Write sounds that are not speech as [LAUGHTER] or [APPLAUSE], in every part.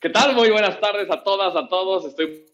¿Qué tal? Muy buenas tardes a todas, a todos. Estoy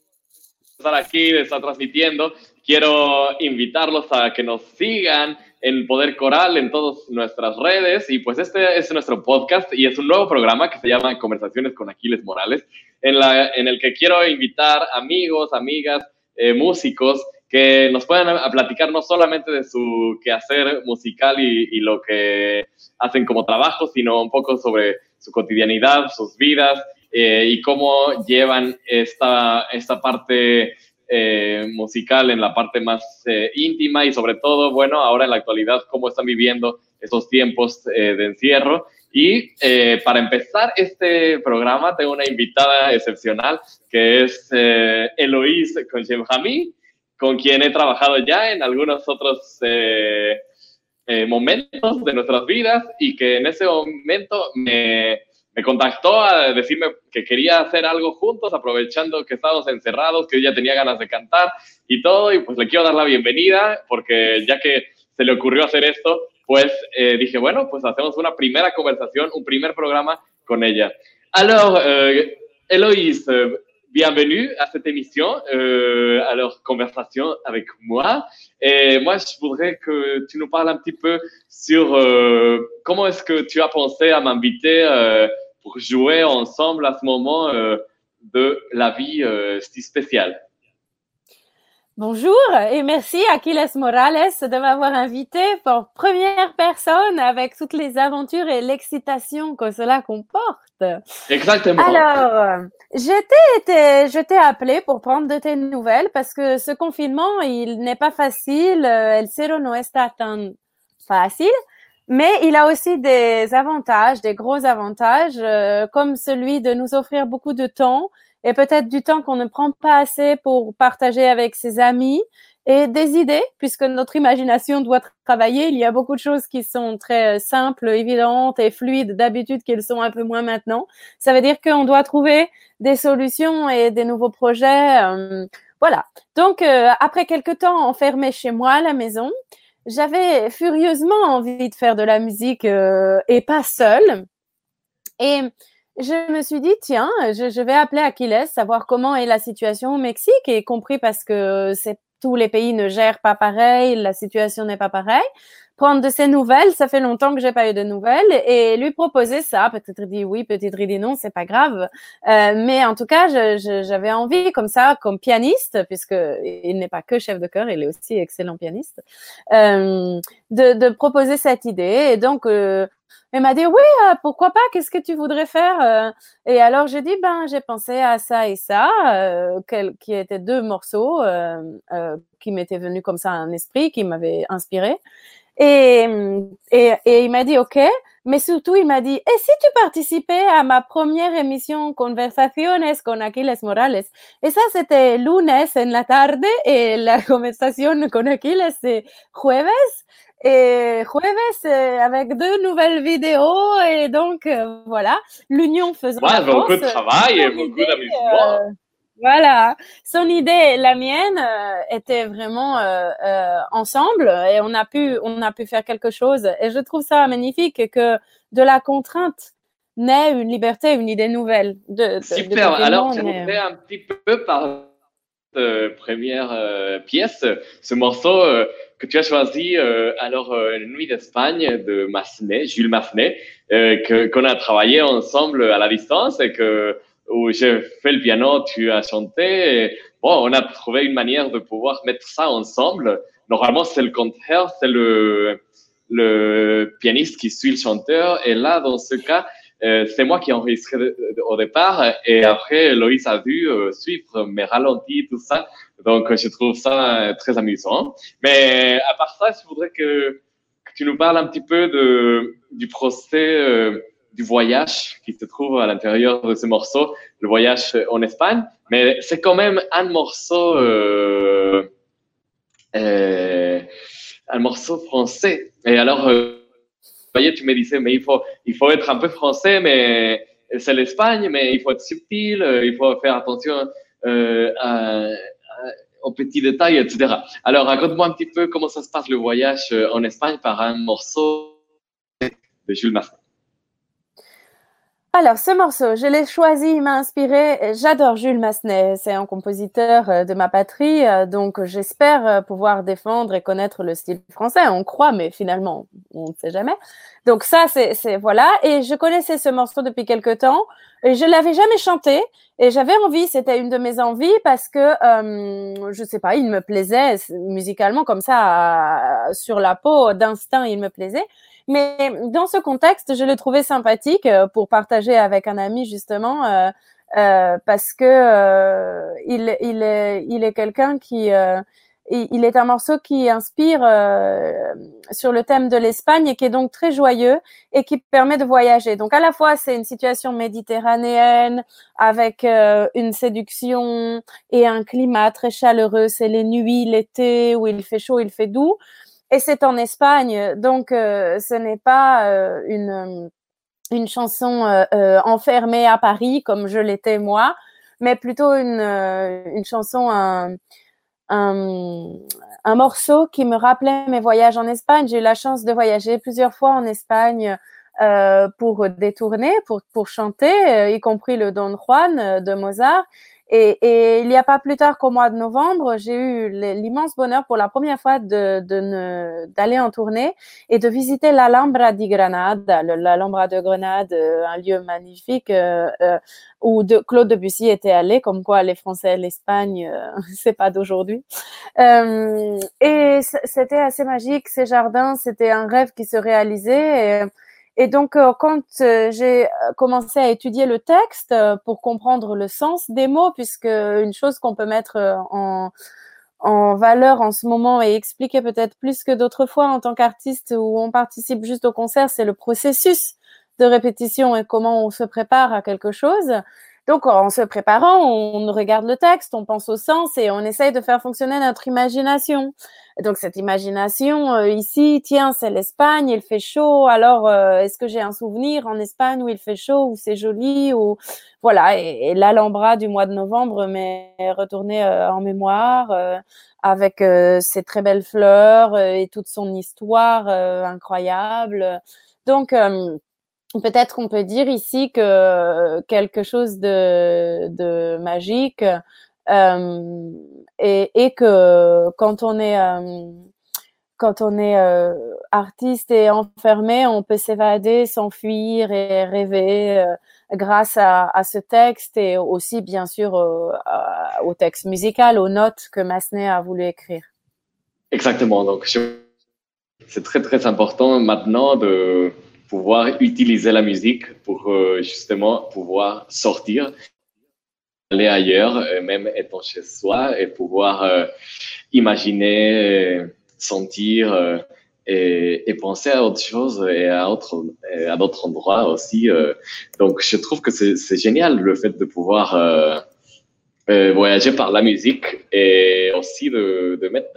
estar aquí, estar transmitiendo. Quiero invitarlos a que nos sigan en Poder Coral en todas nuestras redes. Y pues este es nuestro podcast y es un nuevo programa que se llama Conversaciones con Aquiles Morales, en, la, en el que quiero invitar amigos, amigas, eh, músicos que nos puedan platicar no solamente de su quehacer musical y, y lo que hacen como trabajo, sino un poco sobre su cotidianidad, sus vidas eh, y cómo llevan esta, esta parte eh, musical en la parte más eh, íntima y sobre todo, bueno, ahora en la actualidad, cómo están viviendo esos tiempos de encierro. Y para empezar este programa, tengo una invitada excepcional que es Eloise Conchemjami, con quien he trabajado ya en algunos otros momentos de nuestras vidas y que en ese momento me me contactó a decirme que quería hacer algo juntos, aprovechando que estábamos encerrados, que ella tenía ganas de cantar y todo, y pues le quiero dar la bienvenida, porque ya que se le ocurrió hacer esto, pues eh, dije, bueno, pues hacemos una primera conversación, un primer programa con ella. Alors, euh, Héloïse, bienvenue à cette émission. Euh, alors, conversation avec moi. Et moi, je voudrais que tu nous parles un petit peu sur euh, comment est-ce que tu as pensé à m'inviter euh, pour jouer ensemble à ce moment euh, de la vie euh, si spéciale. Bonjour et merci Aquiles Morales de m'avoir invité pour première personne avec toutes les aventures et l'excitation que cela comporte. Exactement. Alors, j'étais, je t'ai appelé pour prendre de tes nouvelles parce que ce confinement, il n'est pas facile. El cero no está tan fácil. Mais il a aussi des avantages, des gros avantages, euh, comme celui de nous offrir beaucoup de temps et peut-être du temps qu'on ne prend pas assez pour partager avec ses amis et des idées, puisque notre imagination doit travailler. Il y a beaucoup de choses qui sont très simples, évidentes et fluides d'habitude qu'elles sont un peu moins maintenant. Ça veut dire qu'on doit trouver des solutions et des nouveaux projets. Euh, voilà. Donc, euh, après quelques temps enfermé chez moi à la maison, j'avais furieusement envie de faire de la musique euh, et pas seule. Et je me suis dit, tiens, je, je, vais appeler Achilles, savoir comment est la situation au Mexique, et compris parce que tous les pays ne gèrent pas pareil, la situation n'est pas pareille prendre de ses nouvelles. Ça fait longtemps que j'ai pas eu de nouvelles et lui proposer ça. Peut-être il dit oui, peut-être il dit non, c'est pas grave. Euh, mais en tout cas, j'avais envie comme ça, comme pianiste, puisque il n'est pas que chef de chœur, il est aussi excellent pianiste, euh, de, de, proposer cette idée. Et donc, euh, elle m'a dit oui, euh, pourquoi pas Qu'est-ce que tu voudrais faire euh? Et alors j'ai dit ben j'ai pensé à ça et ça, euh, qui étaient deux morceaux qui m'étaient venus comme ça en esprit, qui m'avaient inspiré. Et, et, et il m'a dit OK, mais surtout il m'a dit et si tu participais à ma première émission Conversaciones con Aquiles Morales? Et ça c'était lunes en la tarde et la [LAUGHS] conversation con Aquiles c'est jueves et jueves avec deux nouvelles vidéos et donc euh, voilà l'union faisant ouais, beaucoup de travail et beaucoup d'amusement. Euh, voilà, son idée, la mienne, euh, était vraiment euh, euh, ensemble et on a pu, on a pu faire quelque chose. Et je trouve ça magnifique que de la contrainte naît une liberté, une idée nouvelle. De, de Super. De Alors, j'aimerais un petit peu par première pièce, ce morceau que tu as choisi, alors Nuit d'Espagne de Massenet, Jules Massenet, qu'on a travaillé ensemble à la distance et que où j'ai fait le piano, tu as chanté. bon, on a trouvé une manière de pouvoir mettre ça ensemble. Normalement, c'est le contraire, c'est le, le pianiste qui suit le chanteur. Et là, dans ce cas, euh, c'est moi qui ai enregistré au départ. Et après, Loïs a vu euh, suivre mes ralentis, tout ça. Donc, je trouve ça très amusant. Mais à part ça, je voudrais que, que tu nous parles un petit peu de, du procès. Euh, du voyage qui se trouve à l'intérieur de ce morceau, le voyage en Espagne, mais c'est quand même un morceau, euh, euh, un morceau français. Et alors, euh, voyez, tu me disais, mais il faut, il faut être un peu français, mais c'est l'Espagne, mais il faut être subtil, il faut faire attention à, à, aux petits détails, etc. Alors, raconte-moi un petit peu comment ça se passe le voyage en Espagne par un morceau de Jules Massenet. Alors, ce morceau, je l'ai choisi, il m'a inspiré. J'adore Jules Massenet, c'est un compositeur euh, de ma patrie, euh, donc j'espère euh, pouvoir défendre et connaître le style français. On croit, mais finalement, on ne sait jamais. Donc ça, c'est voilà. Et je connaissais ce morceau depuis quelque temps. Et je l'avais jamais chanté et j'avais envie. C'était une de mes envies parce que euh, je sais pas, il me plaisait musicalement comme ça sur la peau d'instinct, il me plaisait. Mais dans ce contexte, je l'ai trouvé sympathique euh, pour partager avec un ami justement, euh, euh, parce que euh, il, il, est, il est quelqu'un qui, il est un morceau qui inspire sur le thème de l'Espagne et qui est donc très joyeux et qui permet de voyager. Donc à la fois c'est une situation méditerranéenne avec une séduction et un climat très chaleureux. C'est les nuits, l'été où il fait chaud, il fait doux et c'est en Espagne, donc euh, ce n'est pas euh, une, une chanson euh, enfermée à Paris comme je l'étais moi, mais plutôt une, une chanson, un, un, morceau qui me rappelait mes voyages en Espagne. J'ai eu la chance de voyager plusieurs fois en Espagne pour détourner, pour, pour chanter, y compris le Don Juan de Mozart. Et, et, il n'y a pas plus tard qu'au mois de novembre, j'ai eu l'immense bonheur pour la première fois de, d'aller en tournée et de visiter l'Alhambra di Granada, l'Alhambra de Grenade, euh, un lieu magnifique euh, euh, où de, Claude Debussy était allé, comme quoi les Français, l'Espagne, euh, [LAUGHS] c'est pas d'aujourd'hui. Euh, et c'était assez magique, ces jardins, c'était un rêve qui se réalisait. Et donc, euh, quand euh, j'ai euh, commencé à étudier le texte pour comprendre le sens des mots, puisque une chose qu'on peut mettre en, en valeur en ce moment et expliquer peut-être plus que d'autres fois en tant qu'artiste où on participe juste au concert, c'est le processus de répétition et comment on se prépare à quelque chose. Donc, en se préparant, on regarde le texte, on pense au sens et on essaye de faire fonctionner notre imagination. donc, cette imagination, euh, ici, tiens, c'est l'Espagne, il fait chaud, alors euh, est-ce que j'ai un souvenir en Espagne où il fait chaud, où c'est joli, ou voilà, et, l'Alhambra du mois de novembre m'est retourné euh, en mémoire avec ses très belles fleurs et toute son histoire incroyable. Donc, peut-être qu'on peut dire ici que quelque chose de, magique euh, et, que quand on est euh, euh, artiste et enfermé, on peut s'évader, s'enfuir et rêver euh, grâce à, ce texte et aussi bien sûr au texte musical, aux notes que Massenet a voulu écrire. Exactement. Donc c'est très très important maintenant de pouvoir utiliser la musique pour euh, justement pouvoir sortir, aller ailleurs, euh, même étant chez soi, et pouvoir euh, imaginer, sentir et, et, penser à autre chose et à autre à d'autres endroits aussi. Donc, je trouve que c'est génial le fait de pouvoir euh, voyager par la musique et aussi de, de mettre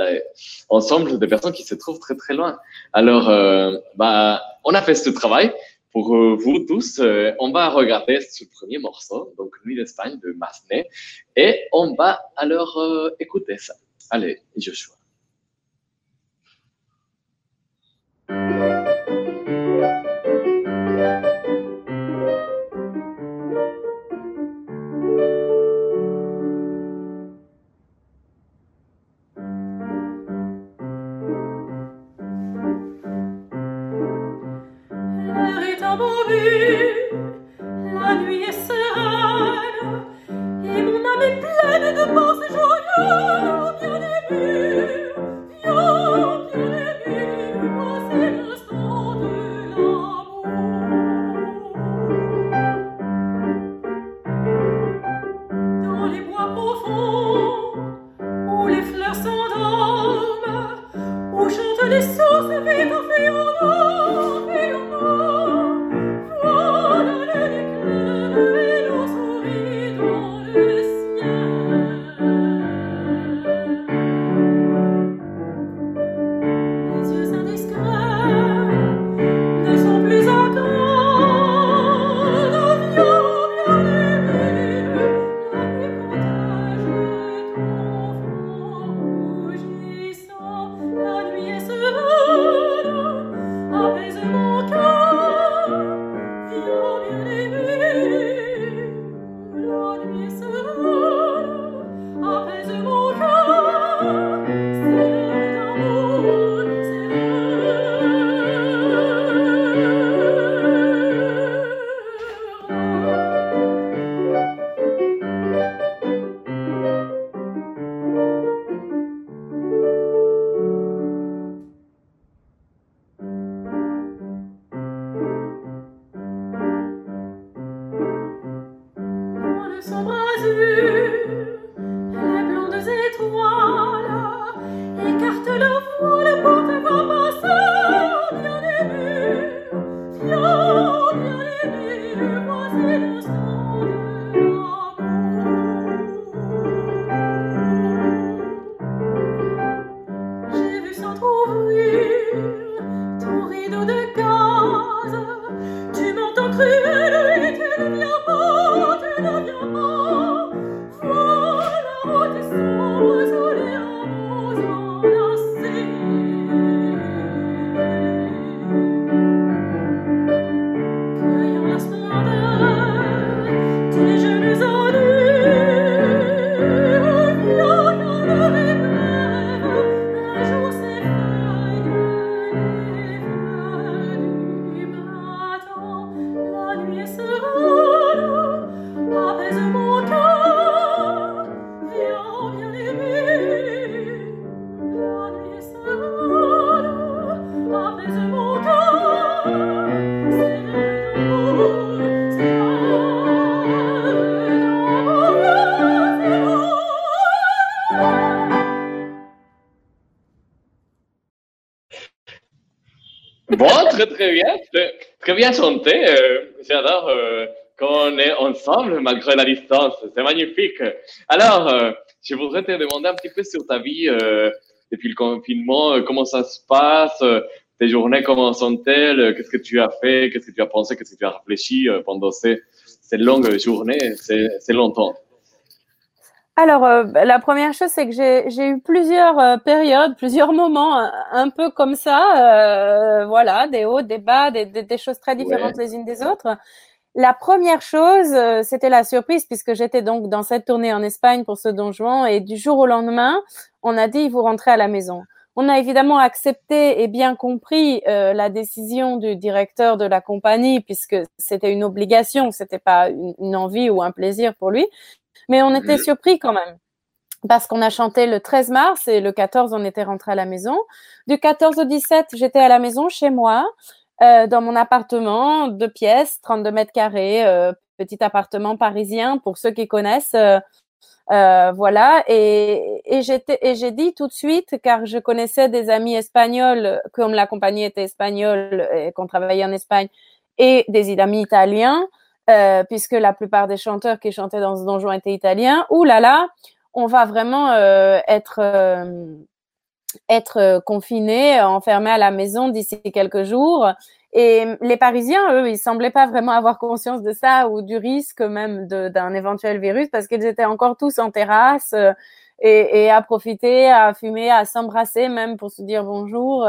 ensemble des personnes qui se trouvent très très loin. Alors, euh, bah, on a fait ce travail pour euh, vous tous. Euh, on va regarder ce premier morceau, donc Nuit d'Espagne de Massenet, et on va alors écouter ça. Allez, Joshua. Bien chanté. Euh, j'adore euh, qu'on est ensemble malgré la distance. C'est magnifique. Alors, euh, je voudrais te demander un petit peu sur ta vie depuis le confinement. comment ça se passe Tes journées, comment sont-elles Qu'est-ce que tu as fait Qu'est-ce que tu as pensé Qu'est-ce que tu as réfléchi pendant ces, ces longues journées, ces, longtemps? Alors, euh, la première chose, c'est que j'ai eu plusieurs euh, périodes, [LAUGHS] plusieurs moments un, peu comme ça, euh, voilà, des hauts, des bas, des, des, choses très différentes les unes des autres. La première chose, c'était la surprise puisque j'étais donc dans cette tournée en Espagne pour ce Don Juan et du jour au lendemain, on a dit vous rentrez à la maison. On a évidemment accepté et bien compris la décision du directeur de la compagnie puisque c'était une obligation, c'était pas une, envie ou un plaisir pour lui. Mais on était surpris quand même parce qu'on a chanté le 13 mars et le 14, on était rentré à la maison. Du 14 au 17, j'étais à la maison chez moi, euh, dans mon appartement, deux pièces, 32 mètres carrés, euh, petit appartement parisien pour ceux qui connaissent. Euh, euh voilà, et, et j'étais et j'ai dit tout de suite car je connaissais des amis espagnols, comme la compagnie était espagnole et qu'on travaillait en Espagne, et des amis italiens. Euh, puisque la plupart des chanteurs qui chantaient dans ce donjon étaient italiens. Ouh là là, on va vraiment euh, être euh, être confinés, enfermés à la maison d'ici quelques jours. Et les Parisiens, eux, ils semblaient pas vraiment avoir conscience de ça ou du risque même d'un éventuel virus parce qu'ils étaient encore tous en terrasse et, et, à profiter, à fumer, à s'embrasser même pour se dire bonjour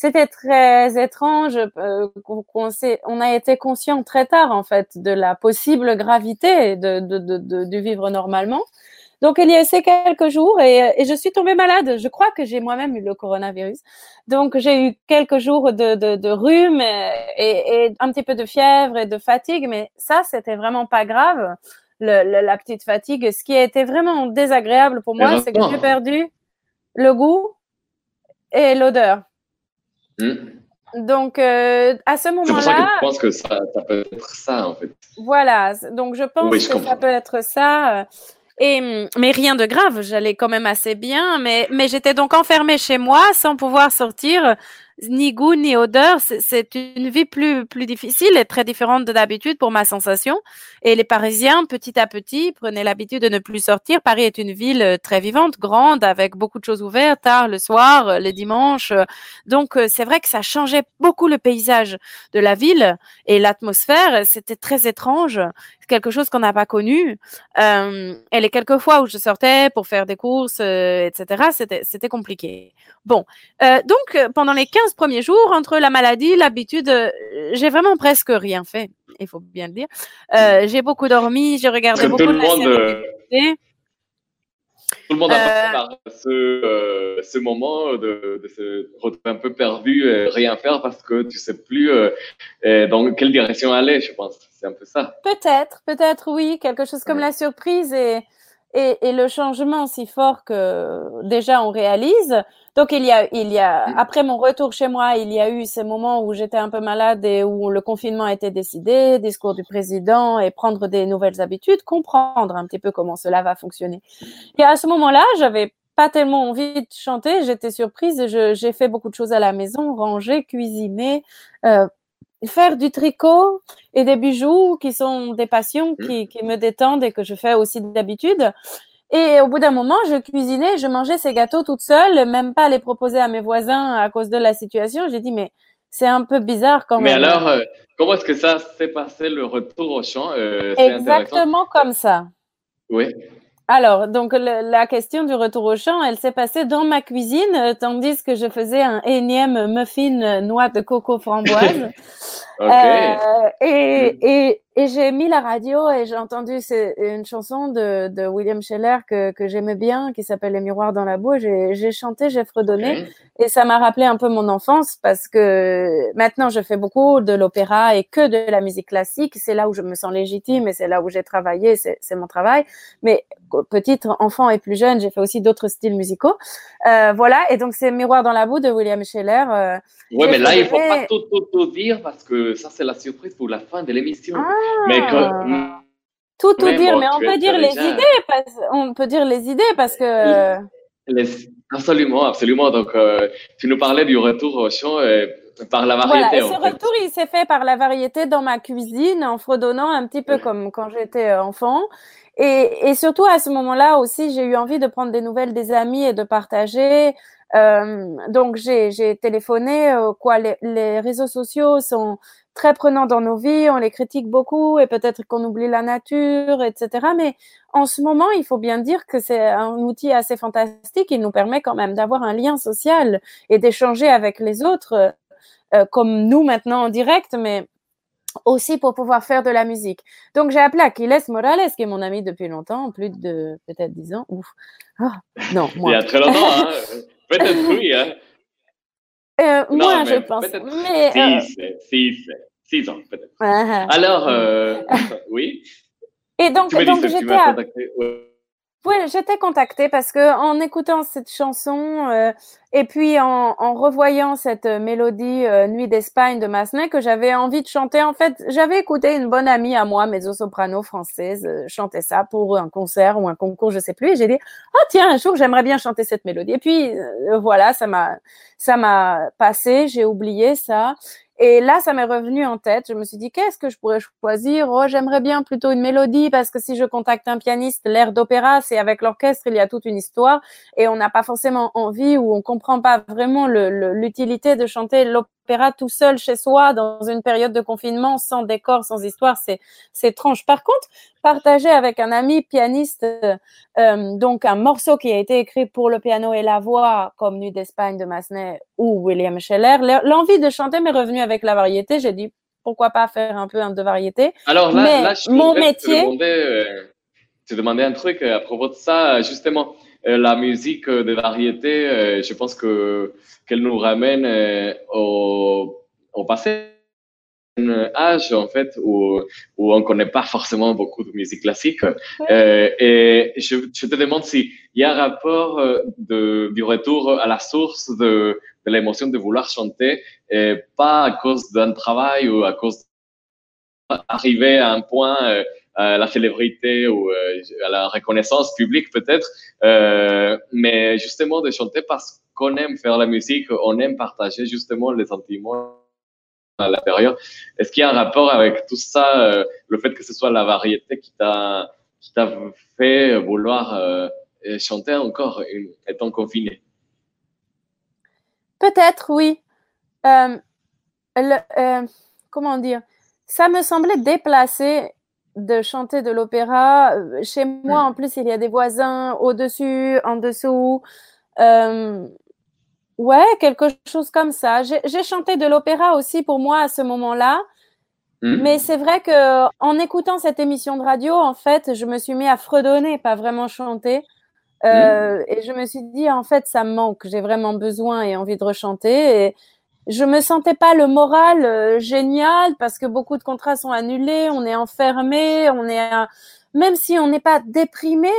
c'était très étrange. Euh, on, a été conscient très tard en fait de la possible gravité de, de, de, de vivre normalement. Donc il y a ces quelques jours et, et, je suis tombée malade. Je crois que j'ai moi-même eu le coronavirus. Donc j'ai eu quelques jours de, de, de rhume et, et, un petit peu de fièvre et de fatigue, mais ça c'était vraiment pas grave. Le, la petite fatigue. Ce qui a été vraiment désagréable pour moi, c'est que j'ai perdu le goût et l'odeur. Hmm. Donc, euh, à ce moment-là. C'est pour ça que je pense que ça, ça, peut être ça, en fait. Voilà. Donc, je pense que ça peut être ça. Et, mais rien de grave. J'allais quand même assez bien. Mais, mais j'étais donc enfermée chez moi sans pouvoir sortir ni goût ni odeur. C'est une vie plus plus difficile et très différente de d'habitude pour ma sensation. Et les Parisiens, petit à petit, prenaient l'habitude de ne plus sortir. Paris est une ville euh, très vivante, grande, avec beaucoup de choses ouvertes, tard le soir, euh, les dimanches. Donc euh, c'est vrai que ça changeait beaucoup le paysage de la ville et l'atmosphère. C'était très étrange quelque chose qu'on n'a pas connu. Et les quelques fois où je sortais pour faire des courses, etc., c'était, compliqué. Bon, donc pendant les 15 premiers jours, entre la maladie, l'habitude, euh, j'ai vraiment presque rien fait, il faut bien le dire. Euh, j'ai beaucoup dormi, j'ai regardé beaucoup de monde, tout le monde a passé par ce, ce moment de, de, se retrouver un peu perdu et rien faire parce que tu sais plus dans quelle direction aller, je pense. C'est un peu ça. Peut-être, peut-être oui, quelque chose comme la surprise et, et, et, le changement si fort que déjà on réalise. Donc il y a, il y a, après mon retour chez moi, il y a eu ces moments où j'étais un peu malade et où le confinement a été décidé, discours du président et prendre des nouvelles habitudes, comprendre un petit peu comment cela va fonctionner. Et à ce moment-là, j'avais pas tellement envie de chanter, j'étais surprise et j'ai fait beaucoup de choses à la maison, ranger, cuisiner, euh, faire du tricot et des bijoux qui sont des passions mmh. qui, qui me détendent et que je fais aussi d'habitude. Et au bout d'un moment, je cuisinais, je mangeais ces gâteaux toute seule, même pas les proposer à mes voisins à cause de la situation. J'ai dit, mais c'est un peu bizarre quand même. Mais alors, euh, comment est-ce que ça s'est passé le retour au champ euh, Exactement comme ça. Oui. Alors, donc la question du retour au chant, elle s'est passée dans ma cuisine, euh, tandis que je faisais un énième muffin noix de coco framboise. [LAUGHS] okay. euh, et, et, et j'ai mis la radio et j'ai entendu une chanson de, de William Scheller que, que j'aimais bien, qui s'appelle Les miroirs dans la bouche. J'ai chanté, j'ai fredonné. Et ça m'a rappelé un peu mon enfance parce que maintenant je fais beaucoup de l'opéra et que de la musique classique. C'est là où je me sens légitime et c'est là où j'ai travaillé, c'est mon travail. Mais petite enfant et plus jeune, j'ai fait aussi d'autres styles musicaux. Euh, voilà. Et donc c'est Miroirs dans la boue de William Scheller. Euh, oui, mais là, il faut pas tout, tout, tout, dire parce que ça, c'est la surprise pour la fin de l'émission. Ah, mais tout, tout dire, mais on peut dire les idées. Parce, on peut dire les idées parce que. Absolument, absolument. Donc, euh, tu nous parlais du retour au chant euh, par la variété. Voilà, ce retour, il s'est fait par la variété dans ma cuisine en fredonnant un petit peu comme quand j'étais euh, enfant. Et, et, surtout à ce moment-là aussi, j'ai eu envie de prendre des nouvelles des amis et de partager. Euh, donc j'ai téléphoné. quoi, les, les, réseaux sociaux sont très prenants dans nos vies, on les critique beaucoup et peut-être qu'on oublie la nature, etc. Mais en ce moment, il faut bien dire que c'est un outil assez fantastique. Il nous permet quand même d'avoir un lien social et d'échanger avec les autres, euh, comme nous maintenant en direct, mais aussi pour pouvoir faire de la musique. Donc j'ai appelé Aquiles Morales, qui est mon ami depuis longtemps, plus de peut-être dix ans. Ouf. Oh, non, moi. Il y a très longtemps, hein. [LAUGHS] peut-être oui. Hein. Euh, moi, je pense. Mais, six, euh... six, six ans, peut-être. Ah. Alors, [LAUGHS] oui. Et donc, donc j'étais à... Oui, j'étais contactée parce que en écoutant cette chanson euh, et puis en, en, revoyant cette mélodie euh, Nuit d'Espagne de Massenet que j'avais envie de chanter. En fait, j'avais écouté une bonne amie à moi, mezzo-soprano française, euh, chanter ça pour un concert ou un concours, je sais plus. Et j'ai dit, oh tiens, un jour j'aimerais bien chanter cette mélodie. Et puis euh, voilà, ça m'a ça m'a passé, j'ai oublié ça. Et là, ça m'est revenu en tête. Je me suis dit, qu'est-ce que je pourrais choisir? Oh, j'aimerais bien plutôt une mélodie parce que si je contacte un pianiste, l'air d'opéra, c'est avec l'orchestre, il y a toute une histoire et on n'a pas forcément envie ou on comprend pas vraiment l'utilité de chanter l'opéra tout seul chez soi dans une période de confinement, sans décor, sans histoire, c'est c'est étrange. Par contre, partager avec un ami pianiste euh, donc un morceau qui a été écrit pour le piano et la voix, comme Nuit d'Espagne de Massenet ou William Scheller, l'envie de chanter m'est revenue avec la variété. J'ai dit pourquoi pas faire un peu de variété. Alors là, Mais là je mon métier. Te demander, un truc à propos de ça, justement. Euh, la musique de variété, euh, je pense que qu'elle nous ramène euh, au, au passé un âge en fait où, où on ne connaît pas forcément beaucoup de musique classique. Euh, et je, je, te demande s'il y a un rapport de, du retour à la source de, de l'émotion de vouloir chanter, et pas à cause d'un travail ou à cause d'arriver à un point euh, à la célébrité ou euh, à la reconnaissance publique peut-être, euh, mais justement de chanter parce qu'on aime faire la musique, on aime partager justement les sentiments à l'intérieur. Est-ce qu'il y a un rapport avec tout ça, euh, le fait que ce soit la variété qui t'a fait vouloir chanter encore étant confiné? Peut-être, oui. Comment dire? Ça me semblait déplacé de chanter de l'opéra. Euh, chez moi, en plus, il y a des voisins au-dessus, en dessous. Euh, ouais, quelque chose comme ça. J'ai chanté de l'opéra aussi pour moi à ce moment-là. Mmh. Mais c'est vrai que en écoutant cette émission de radio, en fait, je me suis mis à fredonner, pas vraiment chanter. Euh, mmh. Et je me suis dit, en fait, ça me manque. J'ai vraiment besoin et envie de rechanter. Et je me sentais pas le moral euh, génial parce que beaucoup de contrats sont annulés, on est enfermé, on est même si on n'est pas déprimé,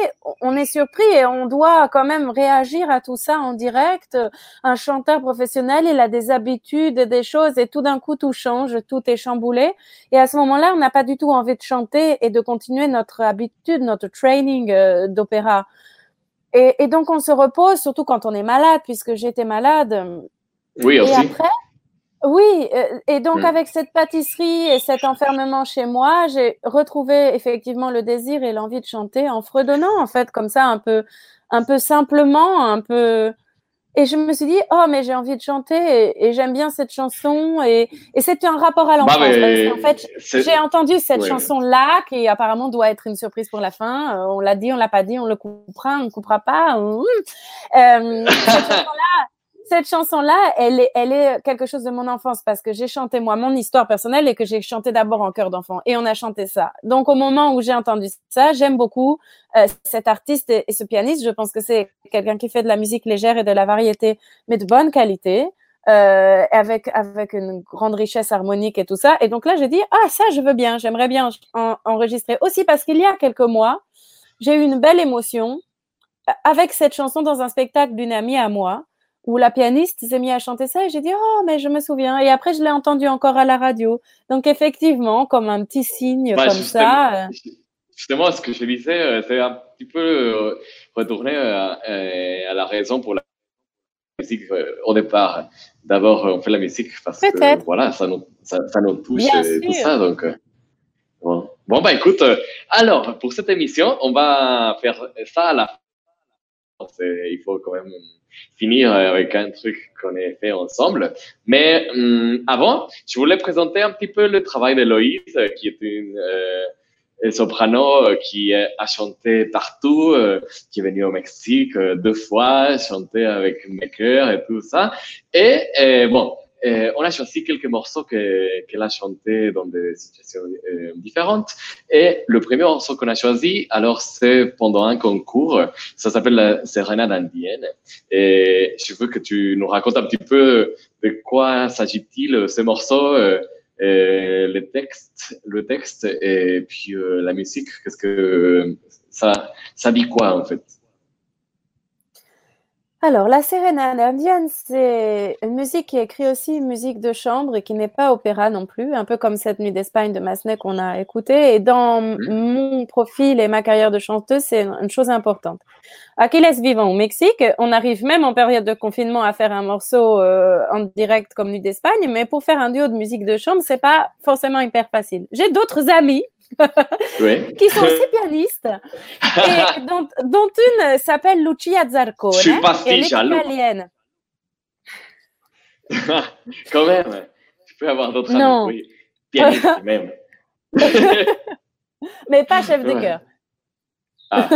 on est surpris et on doit quand même réagir à tout ça en direct. Un chanteur professionnel, il a des habitudes, des choses et tout d'un coup tout change, tout est chamboulé. Et à ce moment-là, on n'a pas du tout envie de chanter et de continuer notre habitude, notre training euh, d'opéra. Et, et donc on se repose, surtout quand on est malade, puisque j'étais malade oui, aussi. Et après, oui, euh, et donc mm. avec cette pâtisserie et cet enfermement chez moi, j'ai retrouvé effectivement le désir et l'envie de chanter en fredonnant en fait comme ça un peu, un peu simplement, un peu, Et je me suis dit, oh, mais j'ai envie de chanter et, j'aime bien cette chanson. Et, et c'était un rapport à l'enfance. Bah, en fait, j'ai entendu cette chanson-là qui apparemment doit être une surprise pour la fin. Euh, on l'a dit, on l'a pas dit, on le coupera, on ne coupera pas. Euh, cette chanson-là, cette chanson-là, elle est, elle est quelque chose de mon enfance parce que j'ai chanté moi mon histoire personnelle et que j'ai chanté d'abord en chœur d'enfant et on a chanté ça. Donc au moment où j'ai entendu ça, j'aime beaucoup euh, cet artiste et, ce pianiste. Je pense que c'est quelqu'un qui fait de la musique légère et de la variété, mais de bonne qualité. Euh, avec avec une grande richesse harmonique et tout ça. Et donc là, j'ai dit ah ça, je veux bien, j'aimerais bien enregistrer aussi parce qu'il y a quelques mois, j'ai eu une belle émotion euh, avec cette chanson dans un spectacle d'une amie à moi où la pianiste s'est mise à chanter ça et j'ai dit oh mais je me souviens. Et après je l'ai entendu encore à la radio. Donc effectivement comme un petit signe bah, comme ça euh. justement ce que je disais euh, c'est un petit peu euh, retourner à, la raison pour la musique au départ. D'abord on fait la musique parce que voilà ça nous ça, nous touche et tout ça donc bon. bon bah écoute alors pour cette émission on va faire ça à la fin. Il faut quand même finir avec un truc qu'on a fait ensemble. Mais hum, avant, je voulais présenter un petit peu le travail d'Héloïse, qui est une euh, soprano euh, qui a chanté partout, euh, qui est venue au Mexique deux fois, chanté avec Maker et tout ça. Et bon, euh, on a choisi quelques morceaux qu'elle a chantés dans des situations euh, différentes. Et le premier morceau qu'on a choisi, alors c'est pendant un concours, ça s'appelle la Sérénade indienne. Et je veux que tu nous racontes un petit peu de quoi s'agit-il ce morceau, euh, le texte, le texte et puis la musique. Qu'est-ce que ça, ça dit quoi en fait? Alors, la sérénade indienne, c'est une musique qui est écrite aussi musique de chambre et qui n'est pas opéra non plus, un peu comme cette nuit d'Espagne de Massenet qu'on a écouté. Et dans mon profil et ma carrière de chanteuse, c'est une chose importante. Aquiles vivant au Mexique, on arrive même en période de confinement à faire un morceau euh, en direct comme Nuit d'Espagne, mais pour faire un duo de musique de chambre, c'est pas forcément hyper facile. J'ai d'autres amis [LAUGHS] qui sont aussi pianistes, et [LAUGHS] dont, dont une s'appelle Lucia Zarcone. Je suis pas si elle est italienne. [LAUGHS] Quand même, tu peux avoir d'autres amis. Oui. Pianiste même. Mais pas chef de chœur. Ah,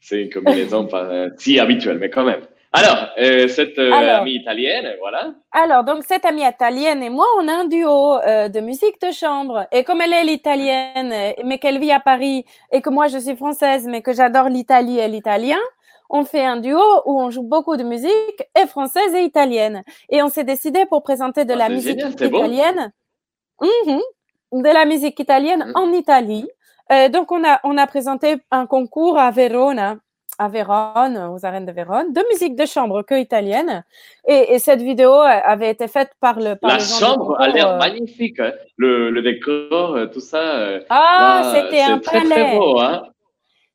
c'est une combinaison pas si habituelle, mais quand même. Alors, euh, cette euh, amie italienne, voilà. Alors, donc cette amie italienne et moi, on a un duo euh, de musique de chambre. Et comme elle est l'italienne, mais qu'elle vit à Paris, et que moi je suis française, mais que j'adore l'Italie et l'italien, on fait un duo où on joue beaucoup de musique et française et italienne. Et on s'est décidé pour présenter de ah, la musique italienne, mhm, de la musique italienne mmh. en Italie. donc on a on a présenté un concours à Verona à Vérone, aux arènes de Vérone, de musique de chambre que italienne. Et, cette vidéo avait été faite par le. la chambre a l'air euh, magnifique, hein. le, décor, euh, tout ça. Euh, ah, c'était un palais. Hein.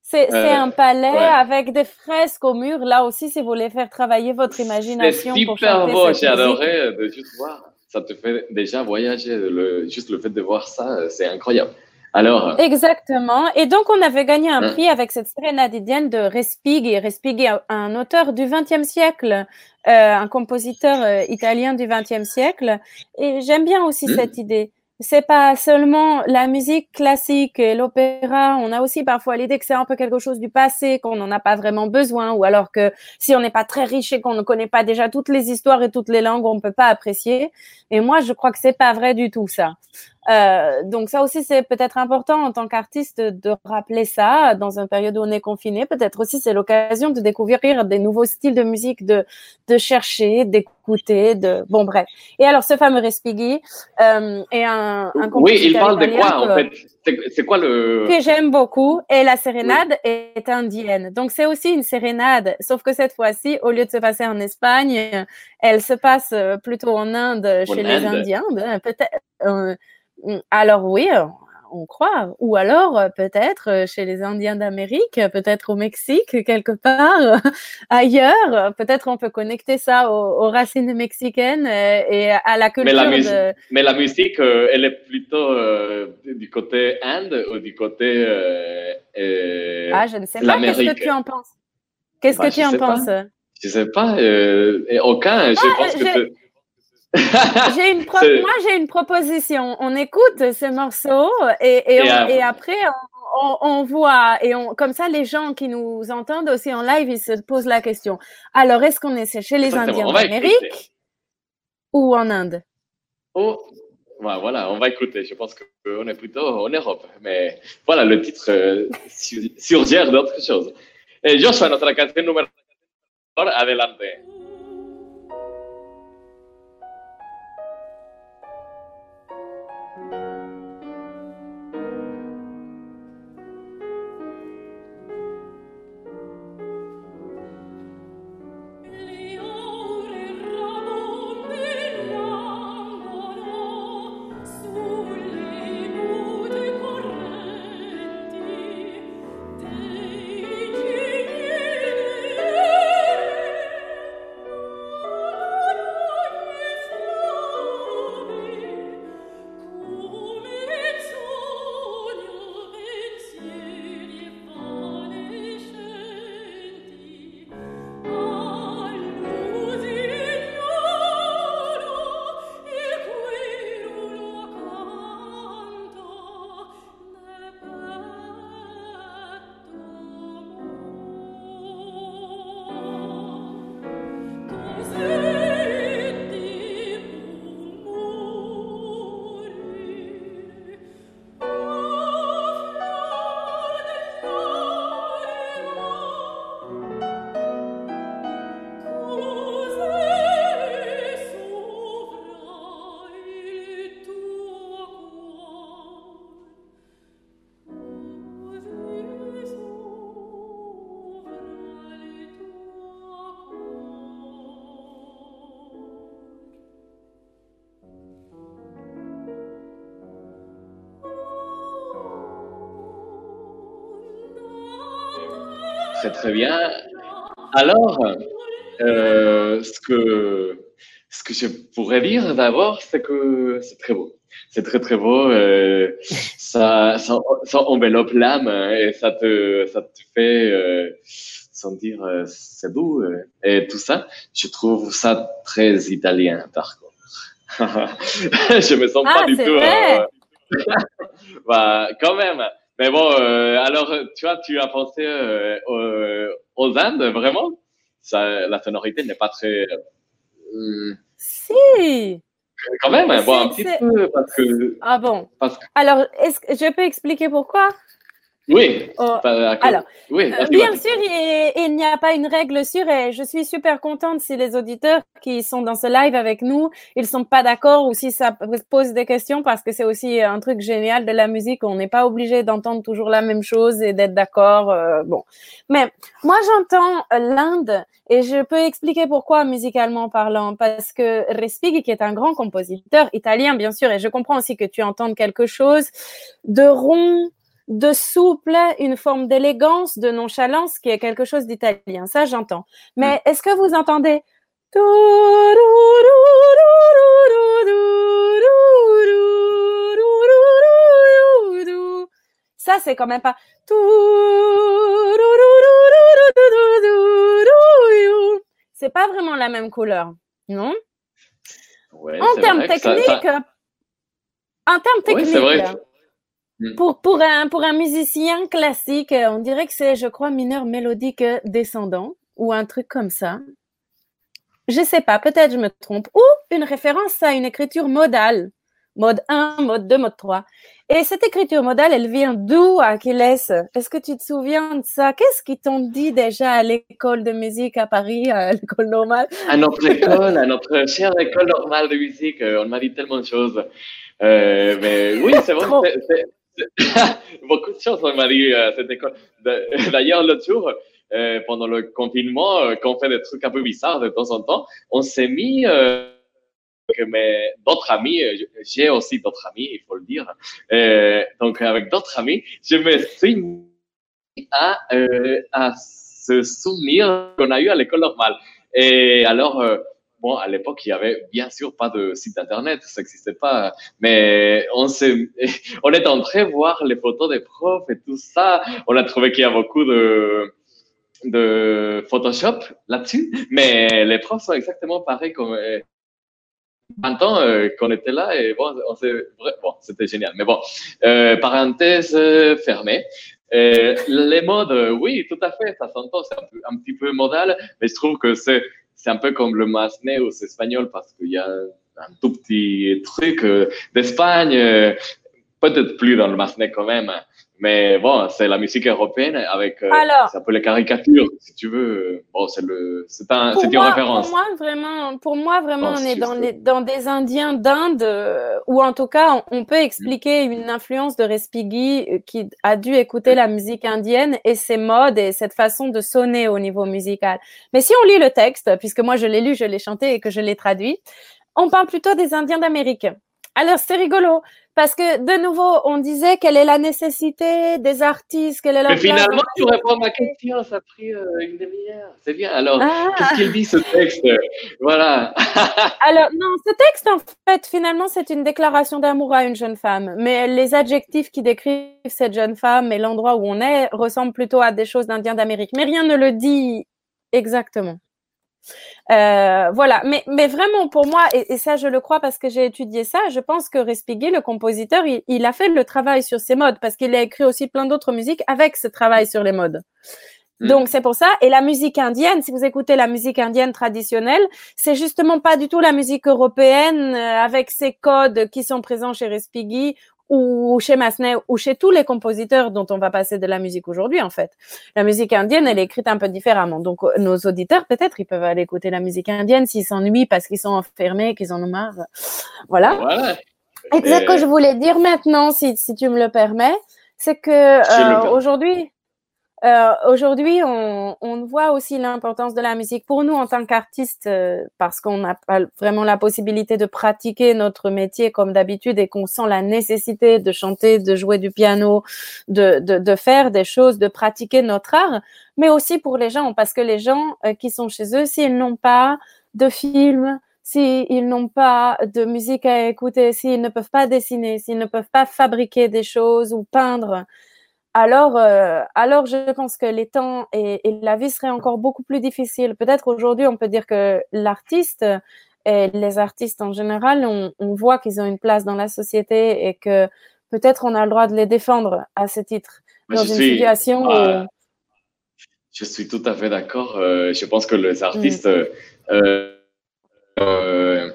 C'est un palais avec des fresques au mur. Là aussi, si vous voulez faire travailler votre imagination. C'est super beau, j'ai adoré de juste voir. Ça te fait déjà voyager. Le, juste le fait de voir ça, c'est incroyable. Alors. Exactement. Et donc, on avait gagné un hein. prix avec cette sérénade indienne de Respighi. Respighi, un auteur du XXe siècle, euh, un compositeur euh, italien du XXe siècle. Et j'aime bien aussi hmm. cette idée. C'est pas seulement la musique classique et l'opéra. On a aussi parfois l'idée que c'est un peu quelque chose du passé, qu'on n'en a pas vraiment besoin, ou alors que si on n'est pas très riche et qu'on ne connaît pas déjà toutes les histoires et toutes les langues, on ne peut pas apprécier. Et moi, je crois que c'est pas vrai du tout ça. Euh, donc ça aussi, c'est peut-être important en tant qu'artiste de rappeler ça dans une période où on est confiné. Peut-être aussi c'est l'occasion de découvrir des nouveaux styles de musique, de, de chercher, d'écouter, de bon bref. Et alors ce fameux Respighi euh, est un, un Oui, il parle de quoi en fait? C'est quoi le que j'aime beaucoup et la sérénade est indienne. Donc c'est aussi une sérénade, sauf que cette fois-ci, au lieu de se passer en Espagne, elle se passe plutôt en Inde chez les Indiens. Ben, peut-être. Euh, alors oui, on croit. Ou alors euh, peut-être euh, chez les Indiens d'Amérique, peut-être au Mexique, quelque part [LAUGHS] ailleurs. Peut-être on peut connecter ça aux, racines mexicaines euh, et à la culture. Mais la, musique, mais la musique elle est plutôt du côté Inde ou du côté Ah, je ne sais pas. Qu'est-ce que tu en penses? Qu'est-ce bah, que tu en penses? Je sais pas, euh, aucun. Je Ah, pense que j'ai- une pro- Moi, j'ai une proposition. On écoute ce morceau et, et, Et on- après- et après, on, on- on voit. Et on, comme ça, les gens qui nous entendent aussi en live, ils se posent la question. Alors, est-ce qu'on est chez les. Indiens d'Amérique ou en Inde? Oh, ouais, voilà, on va écouter. Je pense qu'on est plutôt en Europe. Mais voilà, le titre euh, su- surgère d'autres choses. Eh, Joshua, nuestra canción número adelante. Très, très bien. Alors, euh, ce, que, ce que je pourrais dire d'abord, c'est que c'est très beau. C'est très, très beau. euh, ça, ça, ça enveloppe l'âme hein, et ça te, ça te fait euh, sentir c'est euh, et tout ça. Je trouve ça très italien, par contre. [LAUGHS] je me sens Ah, pas du c'est tout. euh, [LAUGHS] bah, quand même. Mais bon, euh, alors, tu vois, tu as pensé euh, aux, aux Indes, vraiment? Ça, La sonorité n'est pas très... euh, Si. quand même, bon, un petit peu, parce que... Ah bon. Parce que Alors, est-ce que je peux expliquer pourquoi? Oui, Oh, alors, oui, Euh, Bien sûr, il, il n'y a pas une règle sûre et je suis super contente si les auditeurs qui sont dans ce live avec nous, ils sont pas d'accord ou si ça pose des questions parce que c'est aussi un truc génial de la musique. On n'est pas obligé d'entendre toujours la même chose et d'être d'accord. euh, bon, mais moi j'entends l'Inde et je peux expliquer pourquoi musicalement parlant parce que Respighi qui est un grand compositeur italien bien sûr et je comprends aussi que tu entends quelque chose de rond de souple, une forme d'élégance, de nonchalance qui est quelque chose d'italien. Ça, j'entends. Mais est-ce que vous entendez? Ça, c'est quand même pas. C'est pas vraiment la même couleur, non Ouais, En termes techniques, ça- en termes techniques. Mm. Pour, pour, un, pour un musicien classique, euh, on dirait que c'est, je crois, mineur mélodique euh, descendant ou un truc comme ça. Je sais pas, peut-être je me trompe. Ou une référence à une écriture modale. Mode 1, mode 2, mode 3. Et cette écriture modale, elle vient d'où, Achilles? Est-ce que tu te souviens de ça? Qu'est-ce qu'ils t'ont dit déjà à l'école de musique à Paris, à [LAUGHS] l'école normale? À notre école, à notre chère école normale de musique, euh, on m'a dit tellement de choses. Euh, mais oui, c'est vrai. [LAUGHS] Beaucoup de choses, on m'a dit à cette école. [LAUGHS] D'ailleurs, l'autre jour, euh, pendant le confinement, euh, quand on fait des trucs un peu bizarres de temps en temps, on s'est mis, euh, d'autres amis, euh, j'ai aussi d'autres amis, il faut le dire. Euh, donc, avec d'autres amis, je me suis mis à, euh, à se souvenir qu'on a eu à l'école normale. Et alors, euh, à l'époque, il y avait bien sûr pas de site internet, ça n'existait pas, mais on s'est, [LAUGHS] on est entré voir les photos des profs et tout ça. On a trouvé qu'il y a beaucoup de, de Photoshop là-dessus, mais les profs sont exactement pareils comme euh, 20 ans euh, qu'on était là et bon, on bon c'était génial. Mais bon, euh, parenthèse euh, fermée. Euh, les modes, euh, oui, tout à fait, ça s'entend, c'est un petit peu modal, mais je trouve que c'est c'est un peu comme le c'est espagnol parce qu'il y a un tout petit truc euh, d'Espagne, euh, peut-être plus dans le masné quand même, mais bon, c'est la musique européenne avec euh, Alors. c'est un peu les caricatures, si tu veux. Bon, c'est le, c'est un, Pour c'est une moi, référence. pour moi, vraiment, pour moi, vraiment, on est dans, juste- les, dans des Indiens d'Inde, euh, ou en tout cas, on, on peut expliquer une influence de Respighi euh, qui a dû écouter la musique indienne et ses modes et cette façon de sonner au niveau musical. Mais si on lit le texte, puisque moi je l'ai lu, je l'ai chanté et que je l'ai traduit, on parle plutôt des Indiens d'Amérique. Alors c'est rigolo parce que de nouveau, on disait quelle est la nécessité des artistes, quelle est la Mais finalement, tu réponds à ma question, ça a pris euh, une demi-heure. C'est bien. Alors, Ah. qu'est-ce qu'il dit ce texte? Voilà. [LAUGHS] Alors, non, ce texte, en fait, finalement, c'est une déclaration d'amour à une jeune femme. Mais les adjectifs qui décrivent cette jeune femme et l'endroit où on est ressemblent plutôt à des choses d'Indiens d'Amérique. Mais rien ne le dit exactement. Euh, voilà, mais, mais vraiment pour moi, et, et ça je le crois parce que j'ai étudié ça, je pense que Respighi, le compositeur, il, il a fait le travail sur ces modes parce qu'il a écrit aussi plein d'autres musiques avec ce travail sur les modes. Mm. Donc c'est pour ça. Et la musique indienne, si vous écoutez la musique indienne traditionnelle, c'est justement pas du tout la musique européenne euh, avec ces codes qui sont présents chez Respighi ou chez Massenet ou chez tous les compositeurs dont on va passer de la musique aujourd'hui en fait. La musique indienne, elle est écrite un peu différemment. Donc euh, nos auditeurs peut-être ils peuvent aller écouter la musique indienne s'ils s'ennuient parce qu'ils sont enfermés, qu'ils en ont marre. Voilà. Voilà. Et ce que je voulais dire maintenant, si, si tu me le permets, c'est que euh, aujourd'hui, euh, aujourd'hui, on, on voit aussi l'importance de la musique pour nous en tant qu'artistes, euh, parce qu'on n'a pas vraiment la possibilité de pratiquer notre métier comme d'habitude et qu'on sent la nécessité de chanter, de jouer du piano, de, de, de faire des choses, de pratiquer notre art, mais aussi pour les gens, parce que les gens euh, qui sont chez eux, s'ils n'ont pas de films, s'ils n'ont pas de musique à écouter, s'ils ne peuvent pas dessiner, s'ils ne peuvent pas fabriquer des choses ou peindre, alors, euh, alors je pense que les temps et, et la vie seraient encore beaucoup plus difficiles. Peut-être aujourd'hui, on peut dire que l'artiste et les artistes en général, on, on voit qu'ils ont une place dans la société et que peut-être on a le droit de les défendre à ce titre dans une suis- situation où Je suis tout à fait d'accord. Euh, je pense que les artistes euh, euh, euh,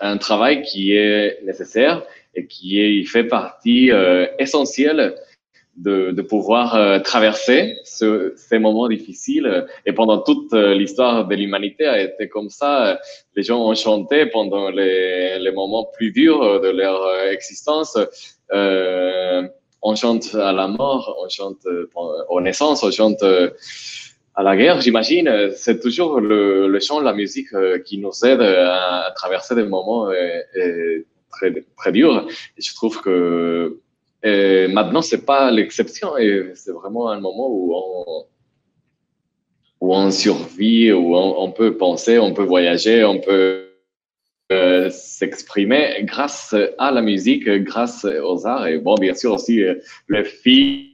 un travail qui est nécessaire et qui est, fait partie euh, essentielle de, de pouvoir euh, traverser ce, ces moments difficiles. Et pendant toute euh, l'histoire de l'humanité a été comme ça. Les gens ont chanté pendant les, les moments plus durs de leur euh, existence. Euh, on chante à la mort, on chante euh, aux naissances, on chante à la guerre, j'imagine. C'est toujours le, le chant, la musique qui nous aide à, traverser des moments euh, très, très durs. Et je trouve que euh, maintenant, c'est pas l'exception et c'est vraiment un moment où on, survit, où on, peut penser, on peut voyager, on peut euh, s'exprimer grâce à la musique, grâce aux arts et bon, bien sûr aussi euh, le film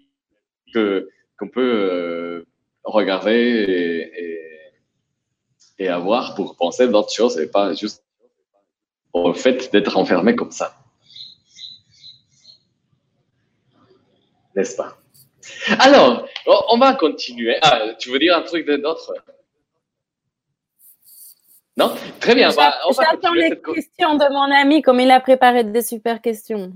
qu'on peut regarder et, et, et avoir pour penser d'autres choses et pas juste au fait d'être enfermé comme ça. N'est-ce pas? Alors, on- va continuer. Ah, tu veux dire un truc d'autre? Non? Très bien. bah, J'attends les cette questions de mon ami, comme il a préparé des super questions.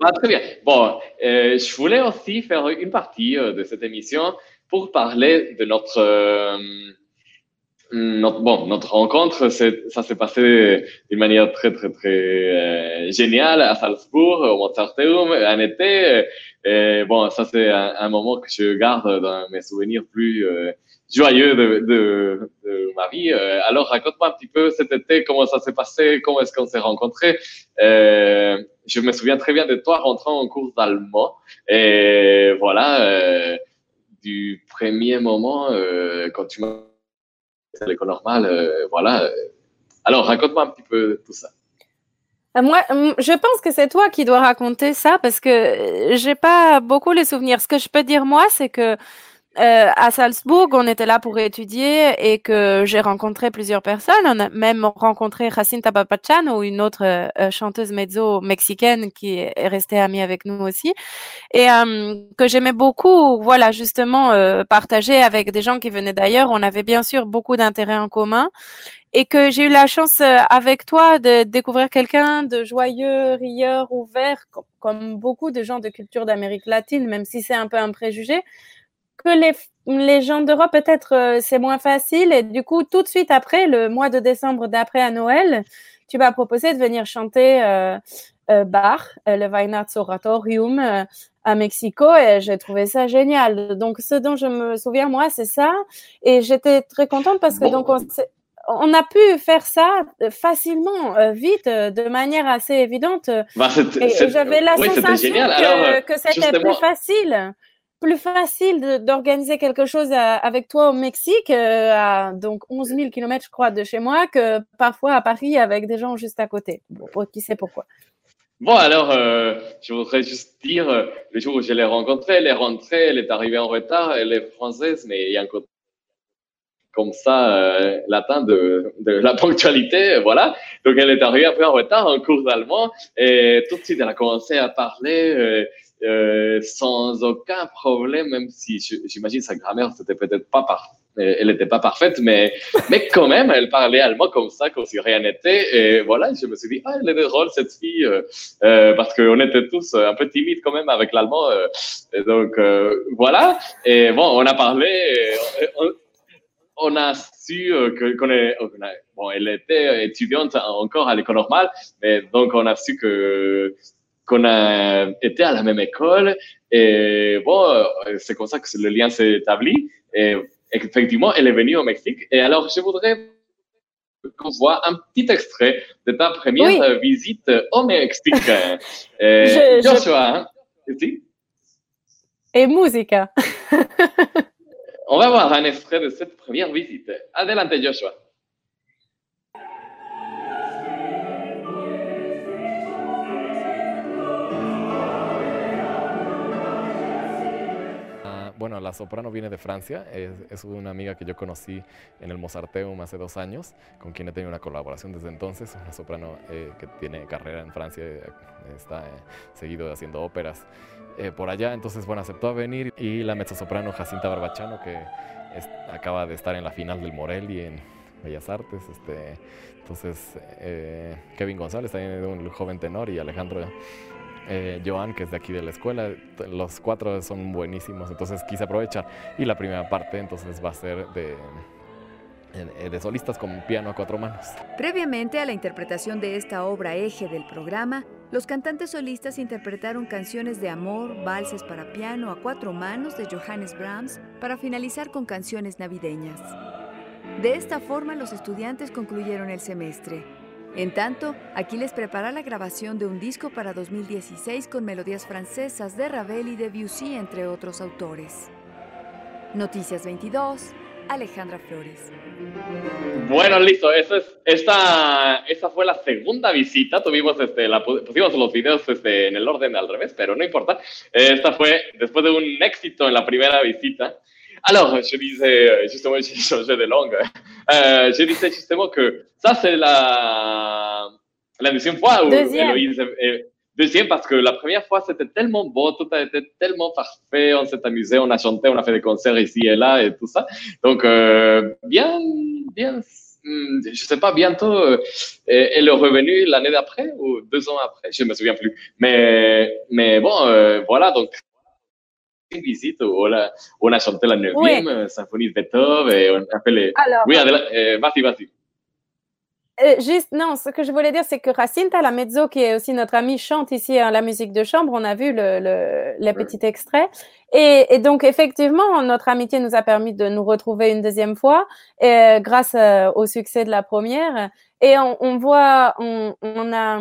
Ah, très bien. Bon, euh, je voulais aussi faire une partie euh, de cette émission pour parler de notre, euh, notre bon, notre rencontre. Ça s'est passé d'une manière très, très, très euh, géniale à Salzbourg, au Mozarteum, en été. Et bon, ça, c'est un, un moment que je garde dans mes souvenirs plus euh, joyeux de, de, de ma vie. Euh, alors, raconte-moi un petit peu cet été, comment ça s'est passé, comment est-ce qu'on s'est rencontrés? Euh, je me souviens très bien de toi rentrant en cours d'allemand. Et voilà, euh, du premier moment, euh, quand tu m'as à l'école normale, euh, voilà. Alors, raconte-moi un petit peu tout ça. Euh, Moi, hum, je pense que c'est toi qui dois raconter ça parce que euh, j'ai pas beaucoup les souvenirs. Ce que je peux dire moi, c'est que euh, à Salzbourg, on était là pour étudier et que j'ai rencontré plusieurs personnes. On a même rencontré Jacinta Papachano, une autre euh, chanteuse mezzo mexicaine qui est restée amie avec nous aussi et euh, que j'aimais beaucoup. Voilà, justement, euh, partager avec des gens qui venaient d'ailleurs. On avait bien sûr beaucoup d'intérêts en commun et que j'ai eu la chance euh, avec toi de découvrir quelqu'un de joyeux, rieur, ouvert, com- comme beaucoup de gens de culture d'Amérique latine, même si c'est un peu un préjugé, que les, les gens d'Europe, peut-être, euh, c'est moins facile. Et du coup, tout de suite après, le mois de décembre d'après à Noël, tu m'as proposé de venir chanter euh, euh, Bach, euh, le Weihnachtsoratorium euh, à Mexico, et j'ai trouvé ça génial. Donc, ce dont je me souviens, moi, c'est ça. Et j'étais très contente parce que donc on, a pu faire ça facilement, vite, de manière assez évidente. Bah, c'est- Et, j'avais la oui, sensation que, que c'était plus facile, plus facile d'organiser quelque chose avec toi au Mexique, euh, à donc 11 000 kilomètres, je crois, de chez moi, que parfois à Paris avec des gens juste à côté. Qui sait pourquoi. Bon, alors, euh, je voudrais juste dire, euh, le jour où je l'ai rencontrée, elle est rentrée, elle est arrivée en retard, elle est française, mais il y a un côté comme ça, latin de, de la ponctualité, voilà. Donc, elle est arrivée un peu en retard en cours d'allemand, et tout de suite, elle a commencé à parler euh, sans aucun problème, même si j'imagine sa grammaire, c'était peut-être pas par, euh, elle n'était pas parfaite, mais, mais quand même, elle parlait allemand comme ça, comme si rien n'était, et voilà, je me suis dit, ah, elle est drôle, cette fille, euh, euh, parce qu'on était tous un peu timides quand même avec l'allemand. et donc voilà. Et bon, on a parlé. on, a su qu'on est, a- bon, elle était étudiante encore à l'école normale, mais donc on a su que qu'on a été à la même école. Et bon, euh, c'est comme ça que le lien s'est établi. Et effectivement, elle est venue au Mexique. Et alors, je voudrais qu'on voit un petit extrait de ta première Oui. visite au Mexique. [LAUGHS] Euh, Je- je- Joshua, hein, ici, Et musica. on va voir un extrait de cette première visite. Adelante, Joshua. Bueno, la soprano viene de Francia, es, una amiga que yo conocí en el Mozarteum hace dos años, con quien he tenido una colaboración desde entonces, una soprano eh, que tiene carrera en Francia, eh, está eh, seguido haciendo óperas por allá, entonces bueno, aceptó a venir y la mezzosoprano Jacinta Barbachano, que acaba de estar en la final del Morelli en Bellas Artes, este, entonces Kevin González, también un joven tenor, y Alejandro eh, Joan, que es de aquí de la escuela. Los cuatro son buenísimos, entonces quise aprovechar. Y la primera parte entonces va a ser de, eh, de solistas con piano a cuatro manos. Previamente a la interpretación de esta obra eje del programa, los cantantes solistas interpretaron canciones de amor, valses para piano a cuatro manos de Johannes Brahms para finalizar con canciones navideñas. De esta forma los estudiantes concluyeron el semestre. En tanto, aquí les prepara la grabación de un disco para 2016 con melodías francesas de Ravel y Debussy, entre otros autores. Noticias 22, Alejandra Flores. Bueno, listo. Esa, es, esta, esa fue la segunda visita. Tuvimos este, pusimos los videos este, en el orden al revés, pero no importa. Esta fue después de un éxito en la primera visita. Alors, je disais, justement, [LAUGHS] j'ai changé de langue. Euh, je disais justement que ça, c'est la, la deuxième fois où Deuxième. Héloïse est- Deuxième, parce que la première fois, c'était tellement beau, tout a été tellement parfait, on s'est amusé, on a chanté, on a fait des concerts ici et là et tout ça. Donc, euh, bien, bien, hum, je sais pas, bientôt, euh, elle est revenue l'année d'après ou deux ans après, je me souviens plus. Mais, mais bon, euh, voilà, donc, visite où on a, on a chanté la neuvième euh, symphonie de Beethoven et on a fait les... Alors, Oui, euh, vas-y, vas-y. Euh, juste, non, ce que je voulais dire, c'est que Jacinta la mezzo, qui est aussi notre amie, chante ici à la musique de chambre. On a vu le, le, les petits extraits. Et, et donc, effectivement, notre amitié nous a permis de nous retrouver une deuxième fois, euh, grâce euh, au succès de la première. Et on, on voit, on, on a,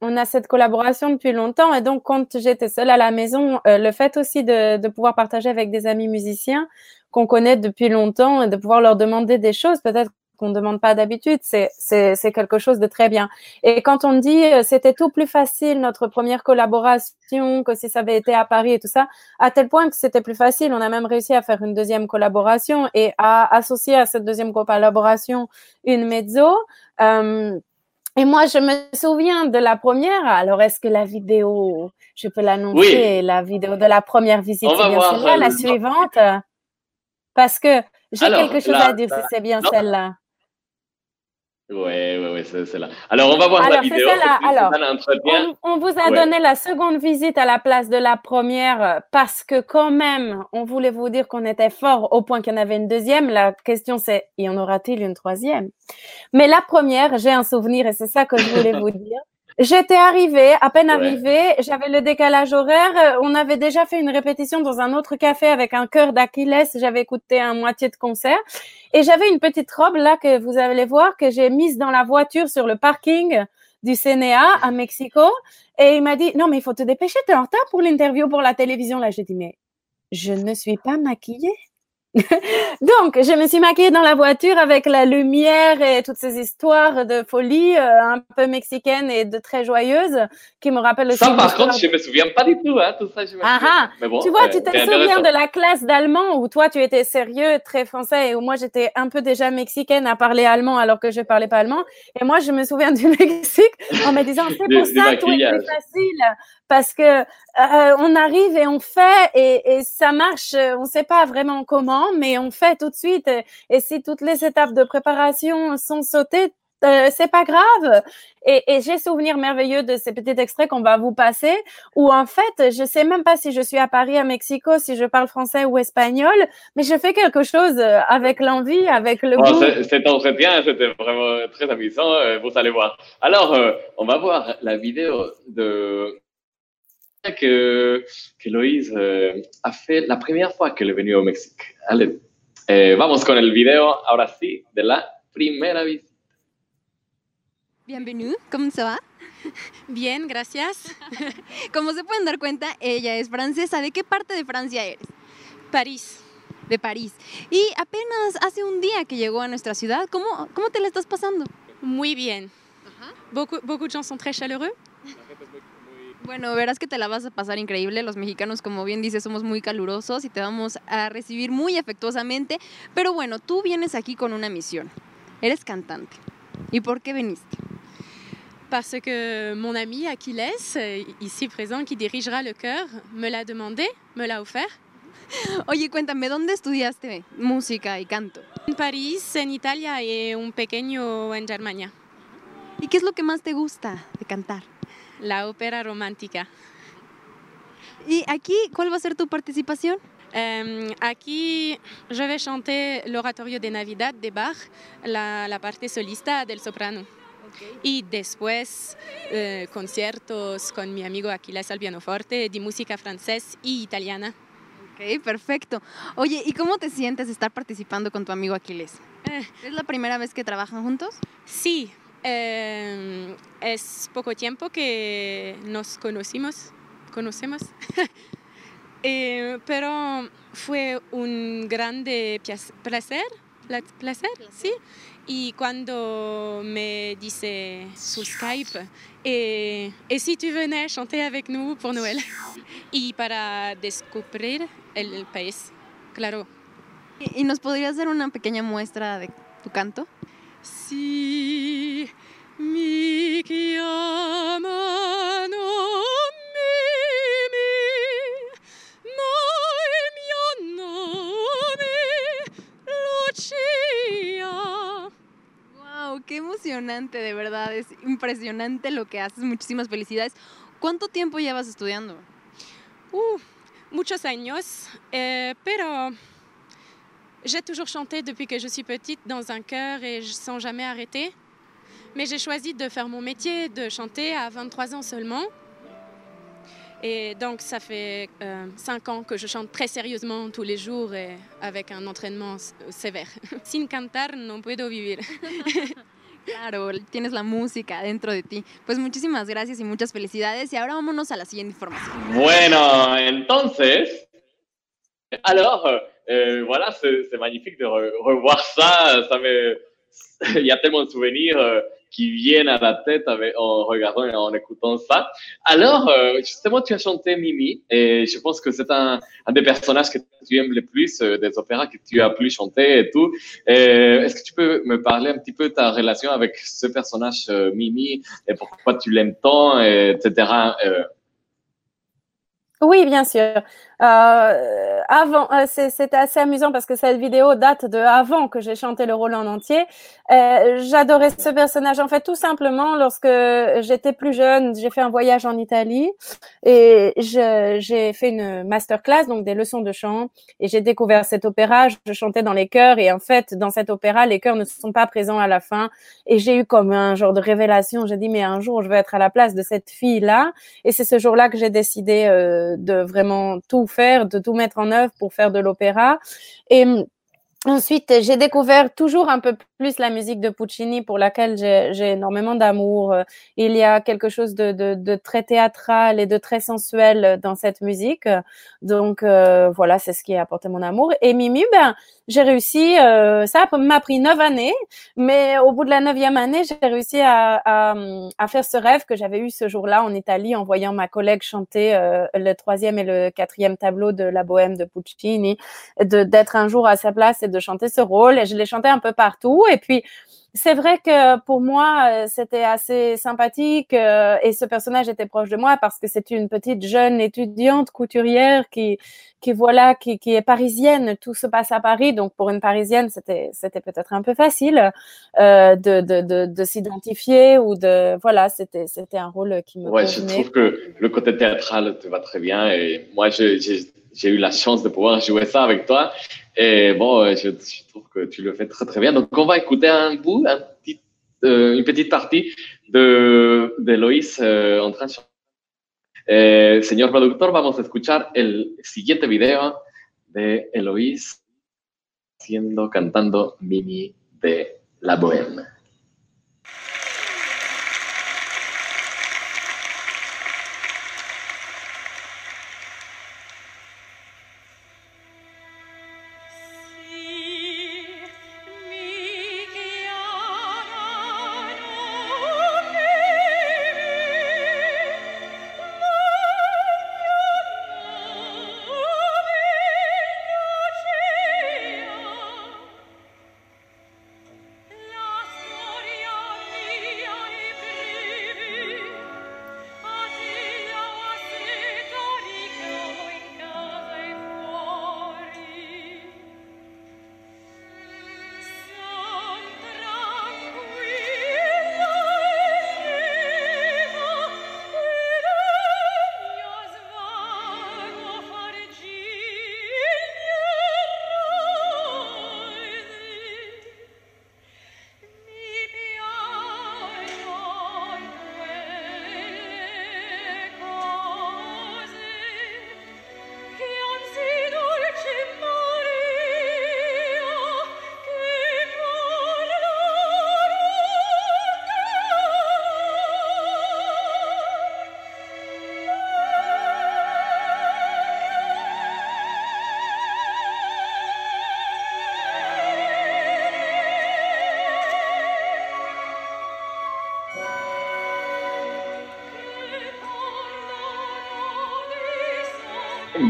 on a cette collaboration depuis longtemps. Et donc, quand j'étais seule à la maison, euh, le fait aussi de, de pouvoir partager avec des amis musiciens qu'on connaît depuis longtemps et de pouvoir leur demander des choses, peut-être qu'on demande pas d'habitude, c'est quelque chose de très bien. Et quand on dit euh, c'était tout plus facile notre première collaboration que si ça avait été à Paris et tout ça, à tel point que c'était plus facile, on a même réussi à faire une deuxième collaboration et à associer à cette deuxième collaboration une mezzo. Euh, et moi, je me souviens de la première. Alors, est-ce que la vidéo, je peux l'annoncer, Oui. la vidéo de la première visite, On va c'est bien celle-là, euh, la le- suivante? Parce que j'ai quelque chose la- à dire si la- c'est bien celle-là. Ouais, ouais, ouais, c'est là. Alors, on va voir la Alors, c'est vidéo. Alors. On, on vous a Ouais. donné la seconde visite à la place de la première euh, parce que quand même, on voulait vous dire qu'on était fort au point qu'il y en avait une deuxième. La question c'est, y en aura-t-il une troisième? Mais la première, j'ai un souvenir et c'est ça que je voulais vous [LAUGHS] dire. J'étais arrivée, à peine Ouais. arrivée, j'avais le décalage horaire. euh, On avait déjà fait une répétition dans un autre café avec un chœur d'Achilles. J'avais écouté un moitié de concert et j'avais une petite robe là que vous allez voir que j'ai mise dans la voiture sur le parking du CNA à Mexico. Et il m'a dit, non, mais il faut te dépêcher, t'es en retard pour l'interview pour la télévision. Là, j'ai dit, mais je ne suis pas maquillée. Donc, je me suis maquillée dans la voiture avec la lumière et toutes ces histoires de folie euh, un peu mexicaines et de très joyeuses qui me rappellent aussi Ça, par contre, je me souviens pas du tout, hein, tout ça, je me Ah ah. Mais bon, tu vois, euh, tu te souviens de la classe d'allemand où toi tu étais sérieux, très français, et où moi j'étais un peu déjà mexicaine à parler allemand alors que je parlais pas allemand. Et moi je me souviens du [LAUGHS] Mexique en me disant c'est pour du ça tout est facile parce que euh, on arrive et on fait et, et ça marche. euh, On sait pas vraiment comment, mais on fait tout de suite. Et, et si toutes les étapes de préparation sont sautées, euh, c'est pas grave. Et, et j'ai souvenir merveilleux de ces petits extraits qu'on va vous passer, où en fait, je sais même pas si je suis à Paris, à Mexico, si je parle français ou espagnol, mais je fais quelque chose euh, avec l'envie, avec le Bon, goût. c'est- cet entretien, c'était vraiment très amusant, euh, vous allez voir. Alors, euh, on va voir la vidéo de que, que euh, a fait la première fois qu'elle est venue au Mexique. Allez, eh, vamos con el video, ahora sí, de la primera visita. Bienvenue, ¿cómo se va? [LAUGHS] Bien, gracias. [LAUGHS] Como se pueden dar cuenta, ella es francesa. ¿De qué parte de Francia eres? París. De París. Y apenas hace un día que llegó a nuestra ciudad. ¿Cómo, cómo te la estás pasando? Muy bien. Beaucoup, beaucoup de gens sont très chaleureux. Bueno, verás que te la vas a pasar increíble. Los mexicanos, como bien dices, somos muy calurosos y te vamos a recibir muy afectuosamente. Pero bueno, tú vienes aquí con una misión. Eres cantante. ¿Y por qué viniste? Parce que mon ami Achilles, euh, ici présent, qui dirigera le chœur, me l'a demandé, me l'a offert. Oye, cuéntame, ¿dónde estudiaste música y canto? En París, en Italia et un pequeño en Germania. ¿Y qué es lo que más te gusta de cantar? La ópera romántica. ¿Y aquí cuál va a ser tu participación? Euh, aquí, je vais chanter l'oratorio de Navidad de Bach, la, la parte solista del soprano. Y después, eh, conciertos con mi amigo Aquiles al pianoforte de música francés y italiana. Ok, perfecto. Oye, ¿y cómo te sientes estar participando con tu amigo Aquiles? Eh. ¿Es la primera vez que trabajan juntos? Sí, eh, es poco tiempo que nos conocimos, conocemos, [LAUGHS] Eh, pero fue un grande placer, pla- placer, sí. Y cuando me dice su Skype, et, et si tu venais chanter avec nous pour Noël [LAUGHS] y para descubrir el, el país, claro. ¿Y y nos podrías dar una pequeña muestra de tu canto? Si mi chiamano Mimi, ma il mio nome Lucia. ¡Wow! ¡Qué emocionante, de verdad! Es impresionante lo que haces. Muchísimas felicidades. ¿Cuánto tiempo llevas estudiando? Uh, muchos años, eh, pero j'ai toujours chanté depuis que je suis petite dans un chœur et sans jamais arrêter. Mais j'ai choisi de faire mon métier de chanter à 23 ans seulement. Et donc, ça fait 5 ans que je chante très sérieusement tous les jours et avec un entraînement sévère. [LAUGHS] Sin cantar no puedo vivir. [LAUGHS] Claro, tienes la música dentro de ti. Pues muchísimas gracias y muchas felicidades. Y ahora vámonos a la siguiente información. Bueno, entonces, alors, euh, voilà, c'est magnifique de re- revoir ça. Ça me, [LAUGHS] il y a tellement de souvenirs qui viennent à la tête avec, en regardant et en écoutant ça. Alors, justement, tu as chanté Mimi, et je pense que c'est un, un, des personnages que tu aimes le plus, des opéras que tu as plus chanté et tout. Est-ce que tu peux me parler un petit peu de ta relation avec ce personnage Mimi, et pourquoi tu l'aimes tant, et, etc. Oui, bien sûr. Euh, avant, euh, c'était assez amusant parce que cette vidéo date de avant que j'ai chanté le rôle en entier. Euh, J'adorais ce personnage. En fait, tout simplement, lorsque j'étais plus jeune, j'ai fait un voyage en Italie et j'ai fait une masterclass, donc des leçons de chant, et j'ai découvert cet opéra. Je chantais dans les chœurs et en fait, dans cet opéra, les chœurs ne sont pas présents à la fin. Et j'ai eu comme un genre de révélation. J'ai dit, mais un jour, je vais être à la place de cette fille-là. Et c'est ce jour-là que j'ai décidé euh, de vraiment tout faire, de tout mettre en œuvre pour faire de l'opéra. Ensuite, j'ai découvert toujours un peu plus la musique de Puccini pour laquelle j'ai énormément d'amour. Il y a quelque chose de, très théâtral et de très sensuel dans cette musique. Donc euh, voilà, c'est ce qui a apporté mon amour. Et Mimi, ben, j'ai réussi, euh, ça m'a pris neuf années, mais au bout de la neuvième année, j'ai réussi à, faire ce rêve que j'avais eu ce jour-là en Italie en voyant ma collègue chanter euh, le troisième et le quatrième tableau de la bohème de Puccini, d'être un jour à sa place de chanter ce rôle et je l'ai chanté un peu partout. Et puis, c'est vrai que pour moi, euh, c'était assez sympathique euh, et ce personnage était proche de moi parce que c'est une petite jeune étudiante couturière qui, qui voilà, qui, qui est parisienne. Tout se passe à Paris, donc pour une parisienne, c'était, c'était peut-être un peu facile euh, de, de, de, de s'identifier ou de, voilà, c'était, c'était un rôle qui me. Ouais, je trouve que le côté théâtral te va très bien et moi, j'ai, j'ai eu la chance de pouvoir jouer ça avec toi. Et bon, euh, je, trouve que tu le fais très très bien. Donc on va écouter un bout, euh, une petite partie de, de Lois euh, en train de. Eh, señor productor, vamos a escuchar el siguiente video de Eloís siendo cantando Mimi de La Bohème.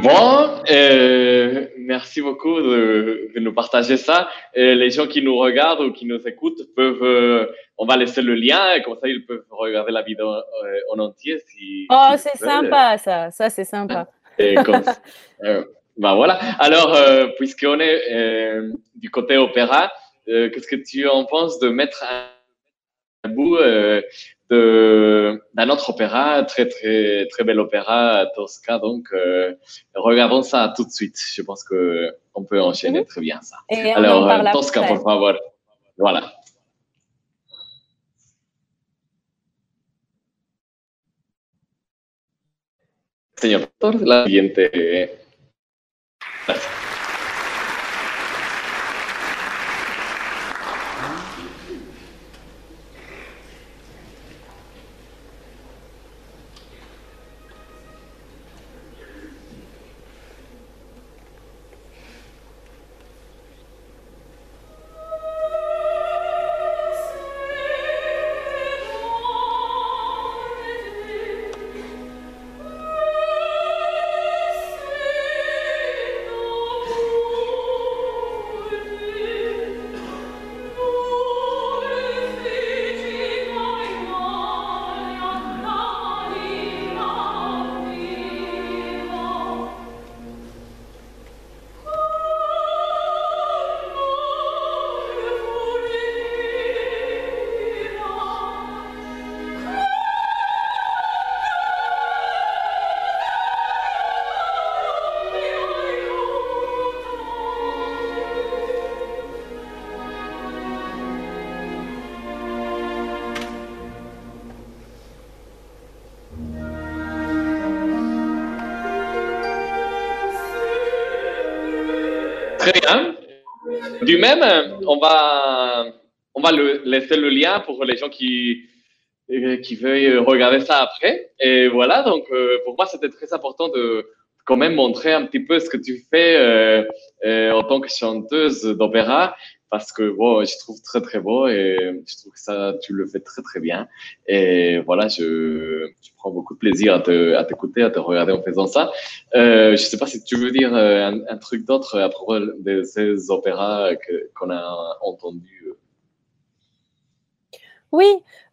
Bon, euh, merci beaucoup de, de, nous partager ça. Et les gens qui nous regardent ou qui nous écoutent peuvent, euh, on va laisser le lien et comme ça ils peuvent regarder la vidéo euh, en entier. Si, oh, c'est sympa ça, ça c'est sympa. Et comme, [LAUGHS] bah voilà. Alors, puisqu'on est du côté opéra, qu'est-ce que tu en penses de mettre un bout d'un autre opéra, très très très bel opéra Tosca. Donc euh, regardons ça tout de suite. Je pense que on peut enchaîner -hmm. très bien ça. Et Alors euh, Tosca, por favor. Voilà. Señor doctor, la siguiente. Très bien. Du même, on va, on va laisser le lien pour les gens qui, qui veuillent regarder ça après. Et voilà, donc euh, pour moi, c'était très important de quand même montrer un petit peu ce que tu fais euh, euh, en tant que chanteuse d'opéra parce que bon, je trouve très très beau et je trouve que ça, tu le fais très très bien. Et voilà, je, je prends beaucoup de plaisir à, te, à t'écouter, à te regarder en faisant ça. Euh, je sais pas si tu veux dire un, un truc d'autre à propos de ces opéras que, qu'on a entendus. Oui,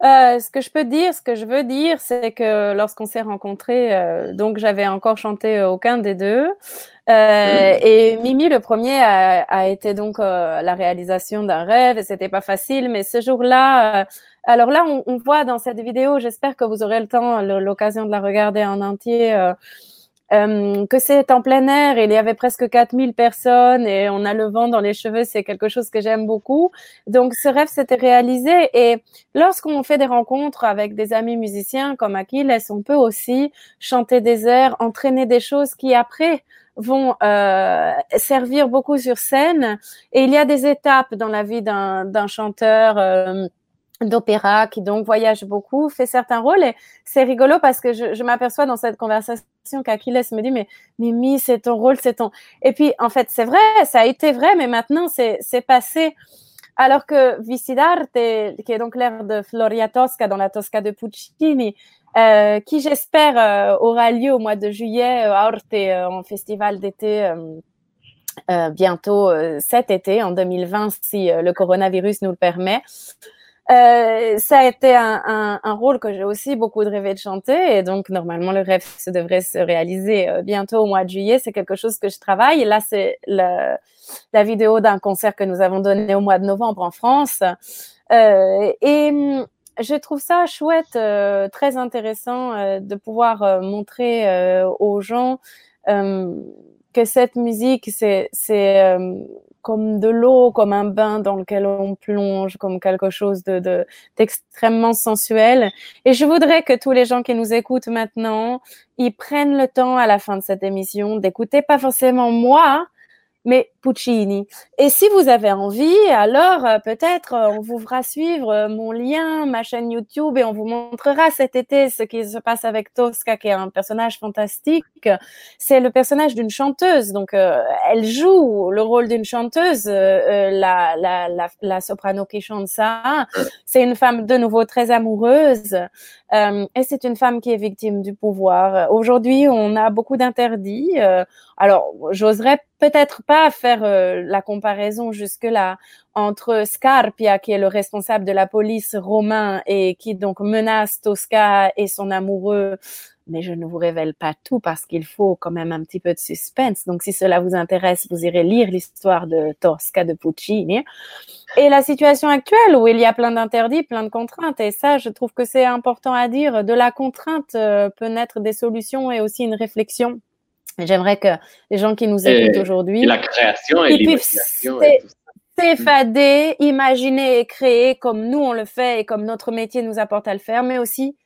euh, ce que je peux dire, ce que je veux dire, c'est que lorsqu'on s'est rencontrés, euh, donc j'avais encore chanté aucun des deux. Euh, et Mimi, le premier, a, a été donc euh, la réalisation d'un rêve et c'était pas facile. Mais ce jour-là, euh, alors là, on, on, voit dans cette vidéo, j'espère que vous aurez le temps, l'occasion de la regarder en entier. Euh, que c'est en plein air, il y avait presque 4000 personnes et on a le vent dans les cheveux, c'est quelque chose que j'aime beaucoup. Donc ce rêve s'était réalisé et lorsqu'on fait des rencontres avec des amis musiciens comme Achilles, on peut aussi chanter des airs, entraîner des choses qui après vont euh, servir beaucoup sur scène? Et il y a des étapes dans la vie d'un chanteur. Euh, d'opéra qui donc voyage beaucoup, fait certains rôles. Et c'est rigolo parce que je, m'aperçois dans cette conversation qu'Achilles me dit mais Mimi c'est ton rôle c'est ton et puis en fait c'est vrai ça a été vrai mais maintenant c'est passé. Alors que Vicidarte qui est donc l'air de Floria Tosca dans la Tosca de Puccini euh, qui j'espère euh, aura lieu au mois de juillet euh, à Orte en festival d'été bientôt cet été en 2020 si le coronavirus nous le permet euh, ça a été un, un, un rôle que j'ai aussi beaucoup de rêvé de chanter et donc normalement le rêve se devrait se réaliser euh, bientôt au mois de juillet. C'est quelque chose que je travaille. Là, c'est la vidéo d'un concert que nous avons donné au mois de novembre en France. Euh, et hum, je trouve ça chouette, euh, très intéressant euh, de pouvoir montrer aux gens que cette musique, c'est comme de l'eau, comme un bain dans lequel on plonge, comme quelque chose de d'extrêmement sensuel. Et je voudrais que tous les gens qui nous écoutent maintenant, ils prennent le temps à la fin de cette émission d'écouter pas forcément moi, mais Puccini. Et si vous avez envie, alors euh, peut-être euh, on vous fera suivre euh, mon lien, ma chaîne YouTube, et on vous montrera cet été ce qui se passe avec Tosca, qui est un personnage fantastique. C'est le personnage d'une chanteuse, donc elle joue le rôle d'une chanteuse, la, soprano qui chante ça. C'est une femme de nouveau très amoureuse, et c'est une femme qui est victime du pouvoir. Aujourd'hui, on a beaucoup d'interdits. alors, j'oserais peut-être pas faire euh, la comparaison jusque-là entre Scarpia, qui est le responsable de la police romain et qui donc menace Tosca et son amoureux. Mais je ne vous révèle pas tout parce qu'il faut quand même un petit peu de suspense. Donc, si cela vous intéresse, vous irez lire l'histoire de Tosca de Puccini. Et la situation actuelle où il y a plein d'interdits, plein de contraintes. Et ça, je trouve que c'est important à dire. De la contrainte euh, peut naître des solutions et aussi une réflexion J'aimerais que les gens qui nous écoutent aujourd'hui, la création et puissent s'effader, imaginer et créer comme nous on le fait et comme notre métier nous apporte à le faire, mais aussi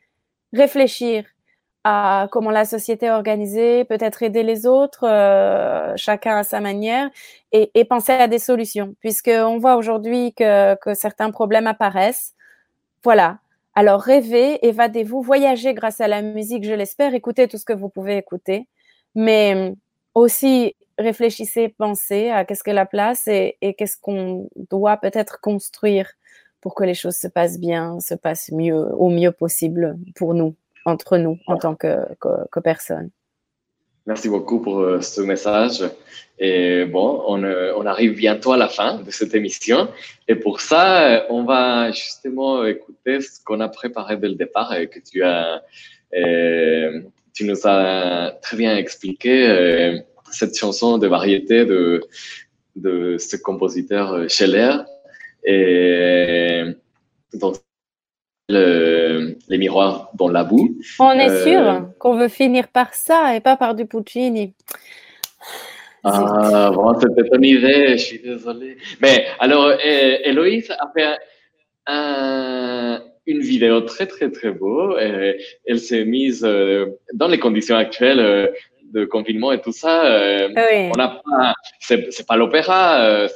réfléchir à comment la société est organisée, peut-être aider les autres, euh, chacun à sa manière, et, et, penser à des solutions, puisqu'on voit aujourd'hui que, que certains problèmes apparaissent. Voilà. Alors rêvez, évadez-vous, voyagez grâce à la musique, je l'espère, écoutez tout ce que vous pouvez écouter mais aussi réfléchissez, pensez à qu'est-ce que la place et, qu'est-ce qu'on doit peut-être construire pour que les choses se passent bien, se passent mieux, au mieux possible pour nous, entre nous, en tant que, que, personne. Merci beaucoup pour euh, ce message. Et bon, on, euh, on, arrive bientôt à la fin de cette émission. Et pour ça, on va justement écouter ce qu'on a préparé dès le départ et que tu as euh, tu nous as très bien expliqué euh, cette chanson de variété de, de ce compositeur euh, Scheller. Et donc, le, les miroirs dans la boue. On est euh, sûr qu'on veut finir par ça et pas par du Puccini. Ah, bon, c'était une idée, je suis désolé. Mais alors, Héloïse a fait un, une vidéo très, très, très beau. elle s'est mise euh, dans les conditions actuelles euh, de confinement et tout ça, on n'a pas, c'est pas l'opéra,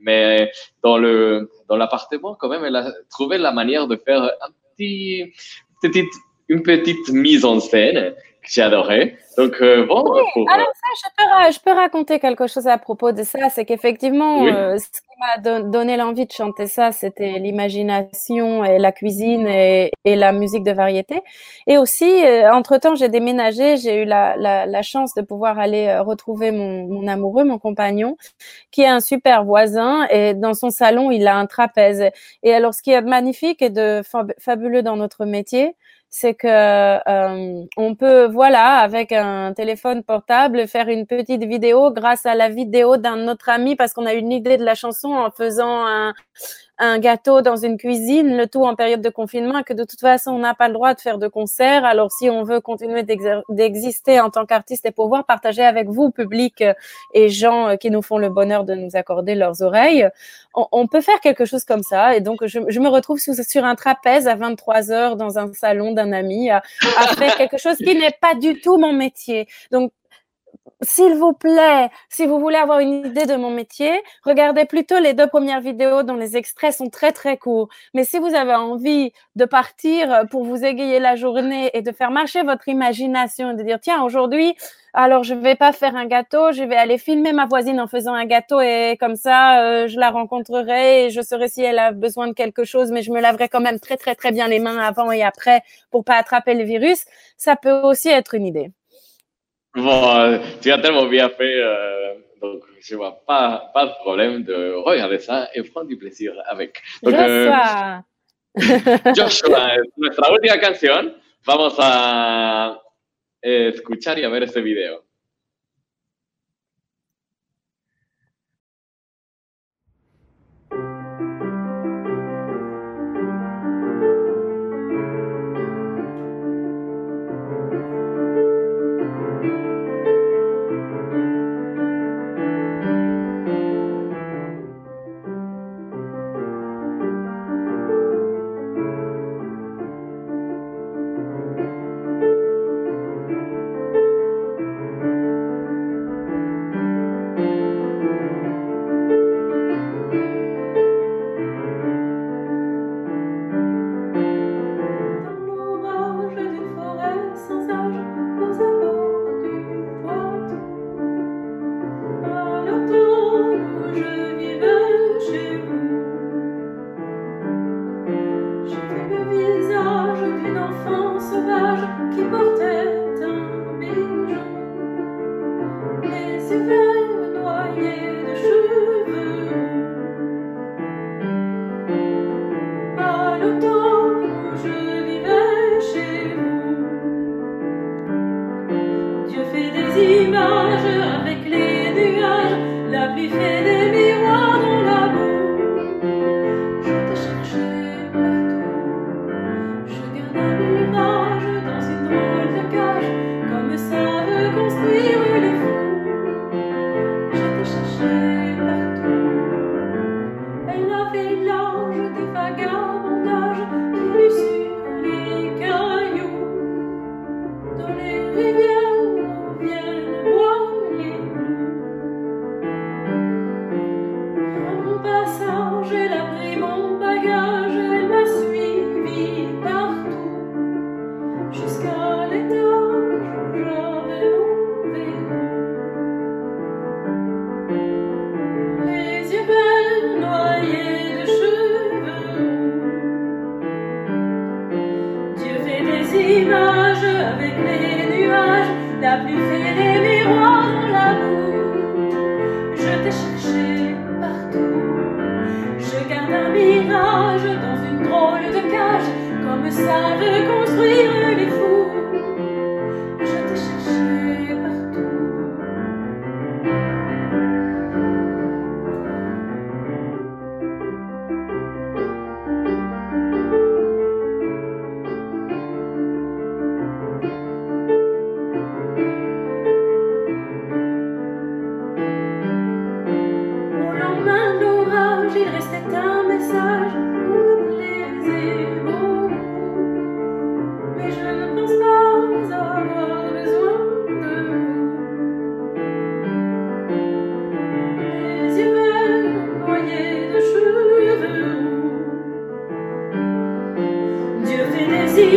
mais dans le dans l'appartement quand même, elle a trouvé la manière de faire un petit, petite, une petite mise en scène que j'ai adoré. Donc, euh, bon. alors ça, je peux, je peux, raconter quelque chose à propos de ça. C'est qu'effectivement, euh, ce qui m'a donné l'envie de chanter ça, c'était l'imagination et la cuisine et, et, la musique de variété. Et aussi, euh, entre-temps, j'ai déménagé. J'ai eu la, la, la, chance de pouvoir aller retrouver mon, mon, amoureux, mon compagnon, qui est un super voisin. Et dans son salon, il a un trapèze. Et alors, ce qui est magnifique et de fabuleux dans notre métier, c'est que euh, on peut, voilà, avec un téléphone portable, faire une petite vidéo grâce à la vidéo d'un autre ami parce qu'on a une idée de la chanson en faisant un, un gâteau dans une cuisine, le tout en période de confinement, que de toute façon, on n'a pas le droit de faire de concert. Alors, si on veut continuer d'exister en tant qu'artiste et pouvoir partager avec vous, public euh, et gens euh, qui nous font le bonheur de nous accorder leurs oreilles, on, peut faire quelque chose comme ça. Et donc, je, me retrouve sur, un trapèze à 23 heures dans un salon d'un ami à, à faire quelque chose qui n'est pas du tout mon métier. Donc, s'il vous plaît, si vous voulez avoir une idée de mon métier, regardez plutôt les deux premières vidéos dont les extraits sont très très courts. Mais si vous avez envie de partir pour vous égayer la journée et de faire marcher votre imagination et de dire tiens aujourd'hui alors je vais pas faire un gâteau, je vais aller filmer ma voisine en faisant un gâteau et comme ça euh, je la rencontrerai et je saurai si elle a besoin de quelque chose, mais je me laverai quand même très très très bien les mains avant et après pour pas attraper le virus. Ça peut aussi être une idée. Bon, tu as tellement bien fait, euh, donc je vois pas, pas de problème de regarder ça et prendre du plaisir avec. Donc, Joshua. Euh, Joshua, nuestra última canción, vamos a escuchar y a ver este video.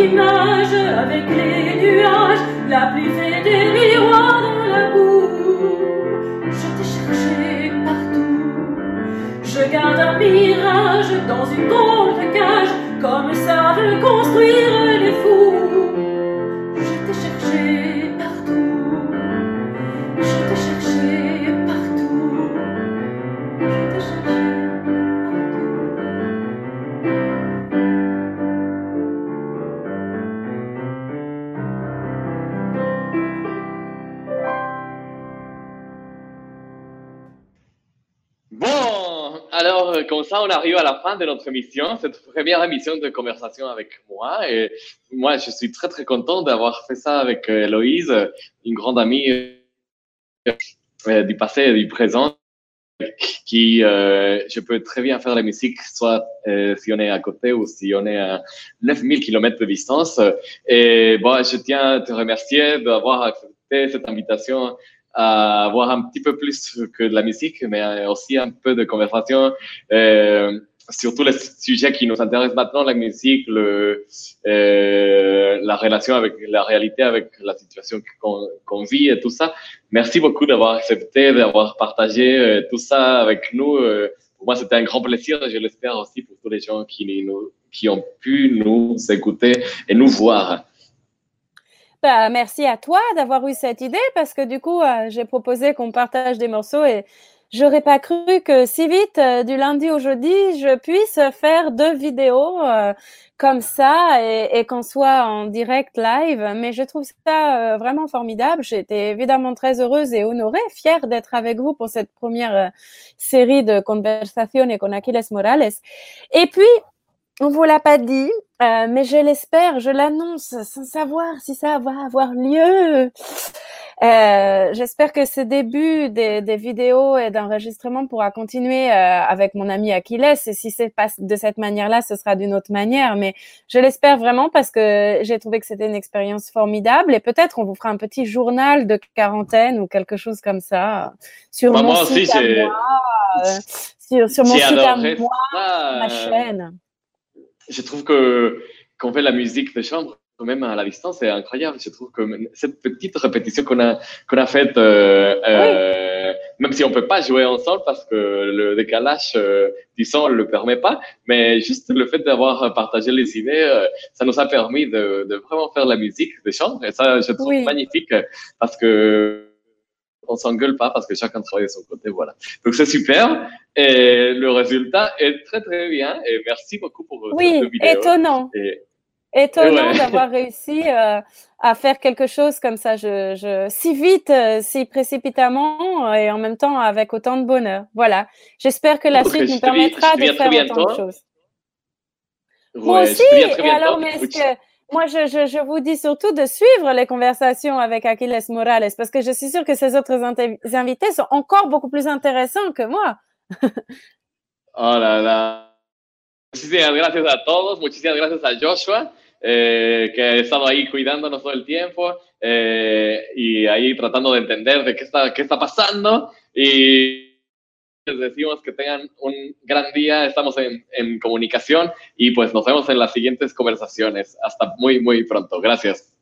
Les images, avec les nuages, la pluie fait des miroirs dans la boue. Je t'ai cherché partout. Je garde un mirage dans une grande cage, comme savent construire on arrive à la fin de notre émission, cette première émission de conversation avec moi. Et moi, je suis très très content d'avoir fait ça avec euh, Héloïse, une grande amie euh, du passé et du présent, qui euh, je peux très bien faire la musique, soit euh, si on est à côté ou si on est à 9000 km de distance. Et bon, je tiens à te remercier d'avoir accepté cette invitation à voir un petit peu plus que de la musique, mais aussi un peu de conversation euh, sur tous les sujets qui nous intéressent maintenant, la musique, le, euh, la relation avec la réalité, avec la situation qu'on qu'on vit et tout ça. Merci beaucoup d'avoir accepté, d'avoir partagé euh, tout ça avec nous. Euh, pour moi, c'était un grand plaisir et je l'espère aussi pour tous les gens qui, nous, qui ont pu nous écouter et nous voir. Bah, merci à toi d'avoir eu cette idée parce que du coup, euh, j'ai proposé qu'on partage des morceaux et j'aurais pas cru que si vite, euh, du lundi au jeudi, je puisse faire deux vidéos comme ça et, qu'on soit en direct live. Mais je trouve ça vraiment formidable. J'étais évidemment très heureuse et honorée, fière d'être avec vous pour cette première série de conversations con Aquiles Morales. Et puis, on vous l'a pas dit, euh, mais je l'espère, je l'annonce sans savoir si ça va avoir lieu. Euh, J'espère que ce début des, des vidéos et d'enregistrement pourra continuer euh, avec mon ami Achilles. Et si c'est pas de cette manière-là, ce sera d'une autre manière. Mais je l'espère vraiment parce que j'ai trouvé que c'était une expérience formidable. Et peut-être on vous fera un petit journal de quarantaine ou quelque chose comme ça sur Bah, mon moi aussi, site à moi, euh, sur, sur mon site à moi, ma chaîne. Je trouve que qu'on fait la musique de chambre même à la distance c'est incroyable. Je trouve que cette petite répétition qu'on a qu'on a faite euh, euh, même si on peut pas jouer ensemble parce que le décalage euh, du son le permet pas mais juste le fait d'avoir partagé les idées euh, ça nous a permis de, de vraiment faire la musique de chambre. Et ça je trouve Oui. magnifique parce que on s'engueule pas parce que chacun travaille de son côté voilà donc c'est super et le résultat est très très bien et merci beaucoup pour euh, Oui, cette vidéo. étonnant. Et- Étonnant Ouais. d'avoir [LAUGHS] réussi euh, à faire quelque chose comme ça, je, je, si vite, euh, si précipitamment et en même temps avec autant de bonheur. Voilà. J'espère que la suite nous permettra dis de faire autant de bientôt. choses. Moi Ouais, aussi. Et bientôt. alors, mais est-ce que moi, je, je, vous dis surtout de suivre les conversations avec Aquiles Morales parce que je suis sûre que ces autres invités sont encore beaucoup plus intéressants que moi. [LAUGHS] Oh là là. Muchísimas gracias a todos, muchísimas gracias a Joshua, eh, que ha estado ahí cuidándonos todo el tiempo eh, y ahí tratando de entender de qué está, qué está pasando. Les decimos que tengan un gran día, estamos en, en comunicación y pues nos vemos en las siguientes conversaciones. Hasta muy, muy pronto. Gracias.